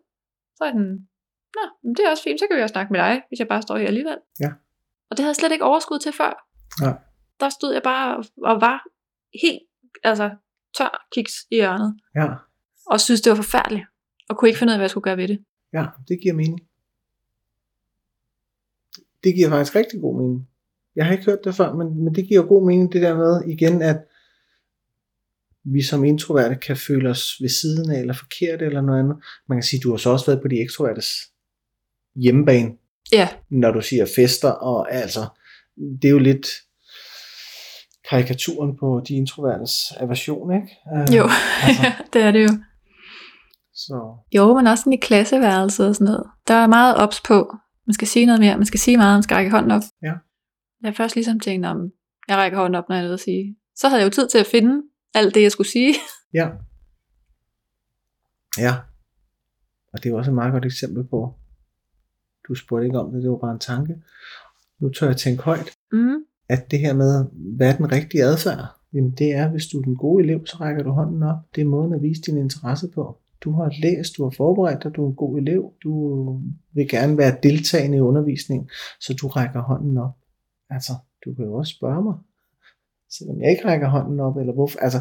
S1: Så er den, nå, men det er også fint, så kan vi også snakke med dig, hvis jeg bare står her alligevel.
S2: Ja.
S1: Og det havde jeg slet ikke overskud til før.
S2: Nej.
S1: Der stod jeg bare og var helt, altså, tør kiks i hjørnet.
S2: Ja.
S1: Og synes, det var forfærdeligt. Og kunne ikke finde ud af, hvad jeg skulle gøre ved det.
S2: ja, det giver mening. Det giver faktisk rigtig god mening. Jeg har ikke hørt det før, men, men det giver god mening, det der med igen, at vi som introverte kan føle os ved siden af, eller forkert, eller noget andet. Man kan sige, du har så også været på de ekstrovertes hjemmebane,
S1: Ja,
S2: når du siger fester, og altså, det er jo lidt karikaturen på de introvertes aversion, ikke? Øh,
S1: jo,
S2: altså,
S1: det er det jo.
S2: så,
S1: Jo, men også sådan i klasseværelset og sådan noget. Der er meget ops på. Man skal sige noget mere, man skal sige meget, man skal række hånden op.
S2: Ja.
S1: Jeg har først ligesom tænkt om, jeg rækker hånden op, når jeg er at sige. Så havde jeg jo tid til at finde alt det, jeg skulle sige.
S2: ja. Ja. Og det er jo også et meget godt eksempel på, du spurgte ikke om det, det var bare en tanke. Nu tør jeg tænke højt,
S1: Mm.
S2: at det her med, hvad er den rigtige adfærd? Jamen det er, hvis du er den gode elev, så rækker du hånden op. Det er måden at vise din interesse på. Du har læst, du har forberedt dig, du er en god elev, du vil gerne være deltagende i undervisningen, så du rækker hånden op. Altså, du kan jo også spørge mig, selvom jeg ikke rækker hånden op, eller hvorfor. Altså,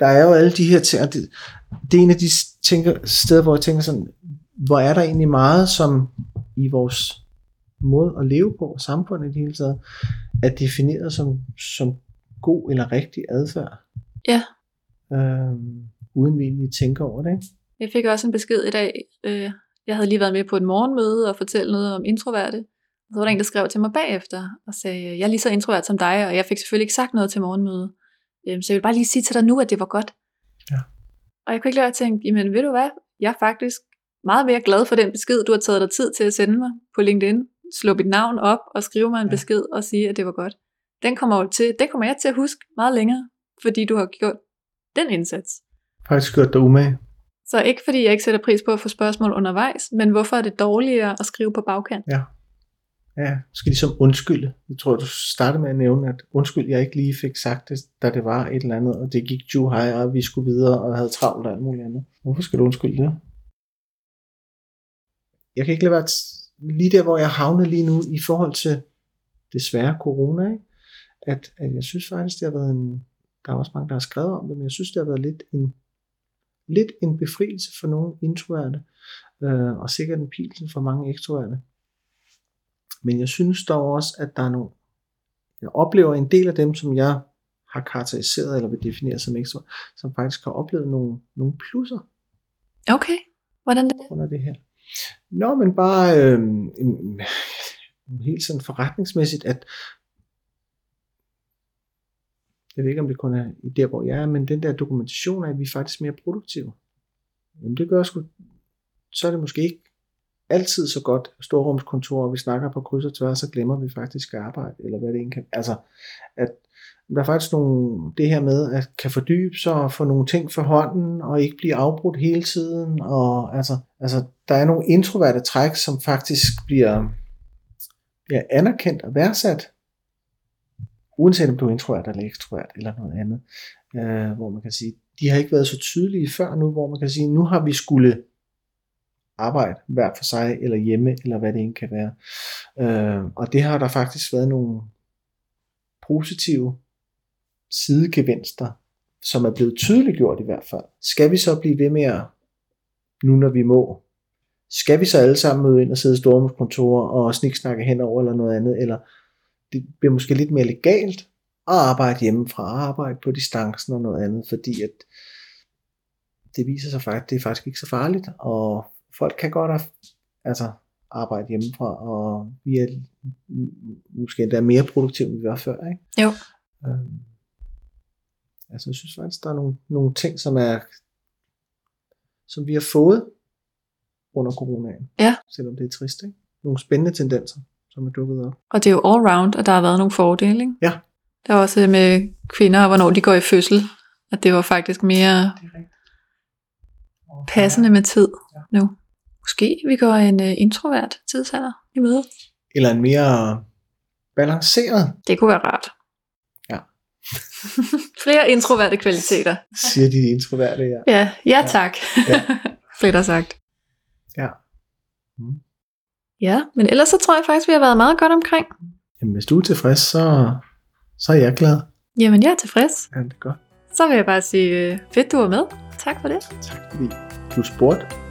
S2: der er jo alle de her ting, og det, det er en af de tænker, steder, hvor jeg tænker sådan, hvor er der egentlig meget, som i vores måde at leve på, samfundet i det hele taget, er defineret som, som god eller rigtig adfærd.
S1: Ja.
S2: Øhm, uden vi egentlig tænker over det. Ikke?
S1: Jeg fik også en besked i dag. Øh, jeg havde lige været med på et morgenmøde og fortælle noget om introverte. Og så var der en, der skrev til mig bagefter og sagde, jeg er lige så introvert som dig, og jeg fik selvfølgelig ikke sagt noget til morgenmødet. Øh, så jeg vil bare lige sige til dig nu, at det var godt.
S2: Ja.
S1: Og jeg kunne ikke lade at tænke, jamen ved du hvad, jeg er faktisk meget mere glad for den besked, du har taget dig tid til at sende mig på LinkedIn. Slå mit navn op og skrive mig en
S2: Ja.
S1: besked og sige, at det var godt. Den kommer, jo til, det kommer jeg til at huske meget længere, fordi du har gjort den indsats.
S2: Faktisk gjort dig umage.
S1: Så ikke fordi jeg ikke sætter pris på at få spørgsmål undervejs, men hvorfor er det dårligere at skrive på bagkant?
S2: Ja, du skal ligesom undskylde. Jeg tror, du startede med at nævne, at undskyld, jeg ikke lige fik sagt det, da det var et eller andet, og det gik jo hej, og vi skulle videre, og havde travlt og alt muligt andet. Hvorfor skal du undskylde det? Jeg kan ikke lade være lige der, hvor jeg havner lige nu, i forhold til desværre corona, ikke? At, at jeg synes faktisk, det har været en, der er også mange, der har skrevet om det, men jeg synes, det har været lidt en, lidt en befrielse for nogle introverte, øh, og sikkert en pilsen for mange ekstroverte. Men jeg synes dog også, at der er nogle, jeg oplever en del af dem, som jeg har karakteriseret eller vil definere som ekstrovert, som faktisk har oplevet nogle, nogle plusser
S1: Okay, hvordan det?
S2: under det her. Nå, men bare øh, helt sådan forretningsmæssigt, at jeg ved ikke, om det kun er der, hvor jeg er, men den der dokumentation af, at vi er faktisk mere produktive. Jamen det gør sgu, så er det måske ikke altid så godt storrumskontor, og vi snakker på kryds og tværs, så glemmer vi faktisk at arbejde, eller hvad det egentlig kan. Altså, at der er faktisk nogle, det her med, at kan fordybe sig og få nogle ting for hånden, og ikke blive afbrudt hele tiden, og altså, altså der er nogle introverte træk, som faktisk bliver, bliver anerkendt og værdsat, uanset om du er introvert eller ekstrovert eller noget andet, øh, hvor man kan sige, de har ikke været så tydelige før nu, hvor man kan sige, nu har vi skulle arbejde hver for sig, eller hjemme, eller hvad det end kan være. Øh, og det har der faktisk været nogle positive sidegevinster, som er blevet tydeliggjort i hvert fald. Skal vi så blive ved med at, nu når vi må, skal vi så alle sammen møde ind og sidde i stormskontorer og sniksnakke henover eller noget andet, eller det bliver måske lidt mere legalt at arbejde hjemmefra, at arbejde på distancen og noget andet, fordi at det viser sig faktisk, det er faktisk ikke så farligt, og folk kan godt af, altså, arbejde hjemmefra, og vi er måske endda mere produktive, end vi var før. Ikke?
S1: Jo.
S2: Øhm, altså, jeg synes faktisk, der er nogle, nogle ting, som er som vi har fået under coronaen.
S1: Ja.
S2: Selvom det er trist. Ikke? Nogle spændende tendenser, som er dukket op.
S1: Og det er jo all round, at der har været nogle fordele, ikke?
S2: Ja.
S1: Der er også med kvinder, hvornår de går i fødsel, at det var faktisk mere passende med tid
S2: Ja.
S1: nu. Måske vi går en uh, introvert tidsalder i møde.
S2: Eller en mere balanceret,
S1: Det kunne være rart.
S2: Ja.
S1: Flere introverte kvaliteter.
S2: siger de introverte. Ja.
S1: Ja, ja tak.
S2: Ja.
S1: Fedt sagt.
S2: ja. Mm.
S1: Ja, men ellers så tror jeg faktisk, vi har været meget godt omkring.
S2: Jamen, hvis du er tilfreds, så, så er jeg glad.
S1: Jamen, jeg er tilfreds.
S2: Ja, det er godt.
S1: Så vil jeg bare sige, øh, fedt du var med. Tak for det.
S2: Tak fordi du spurgte.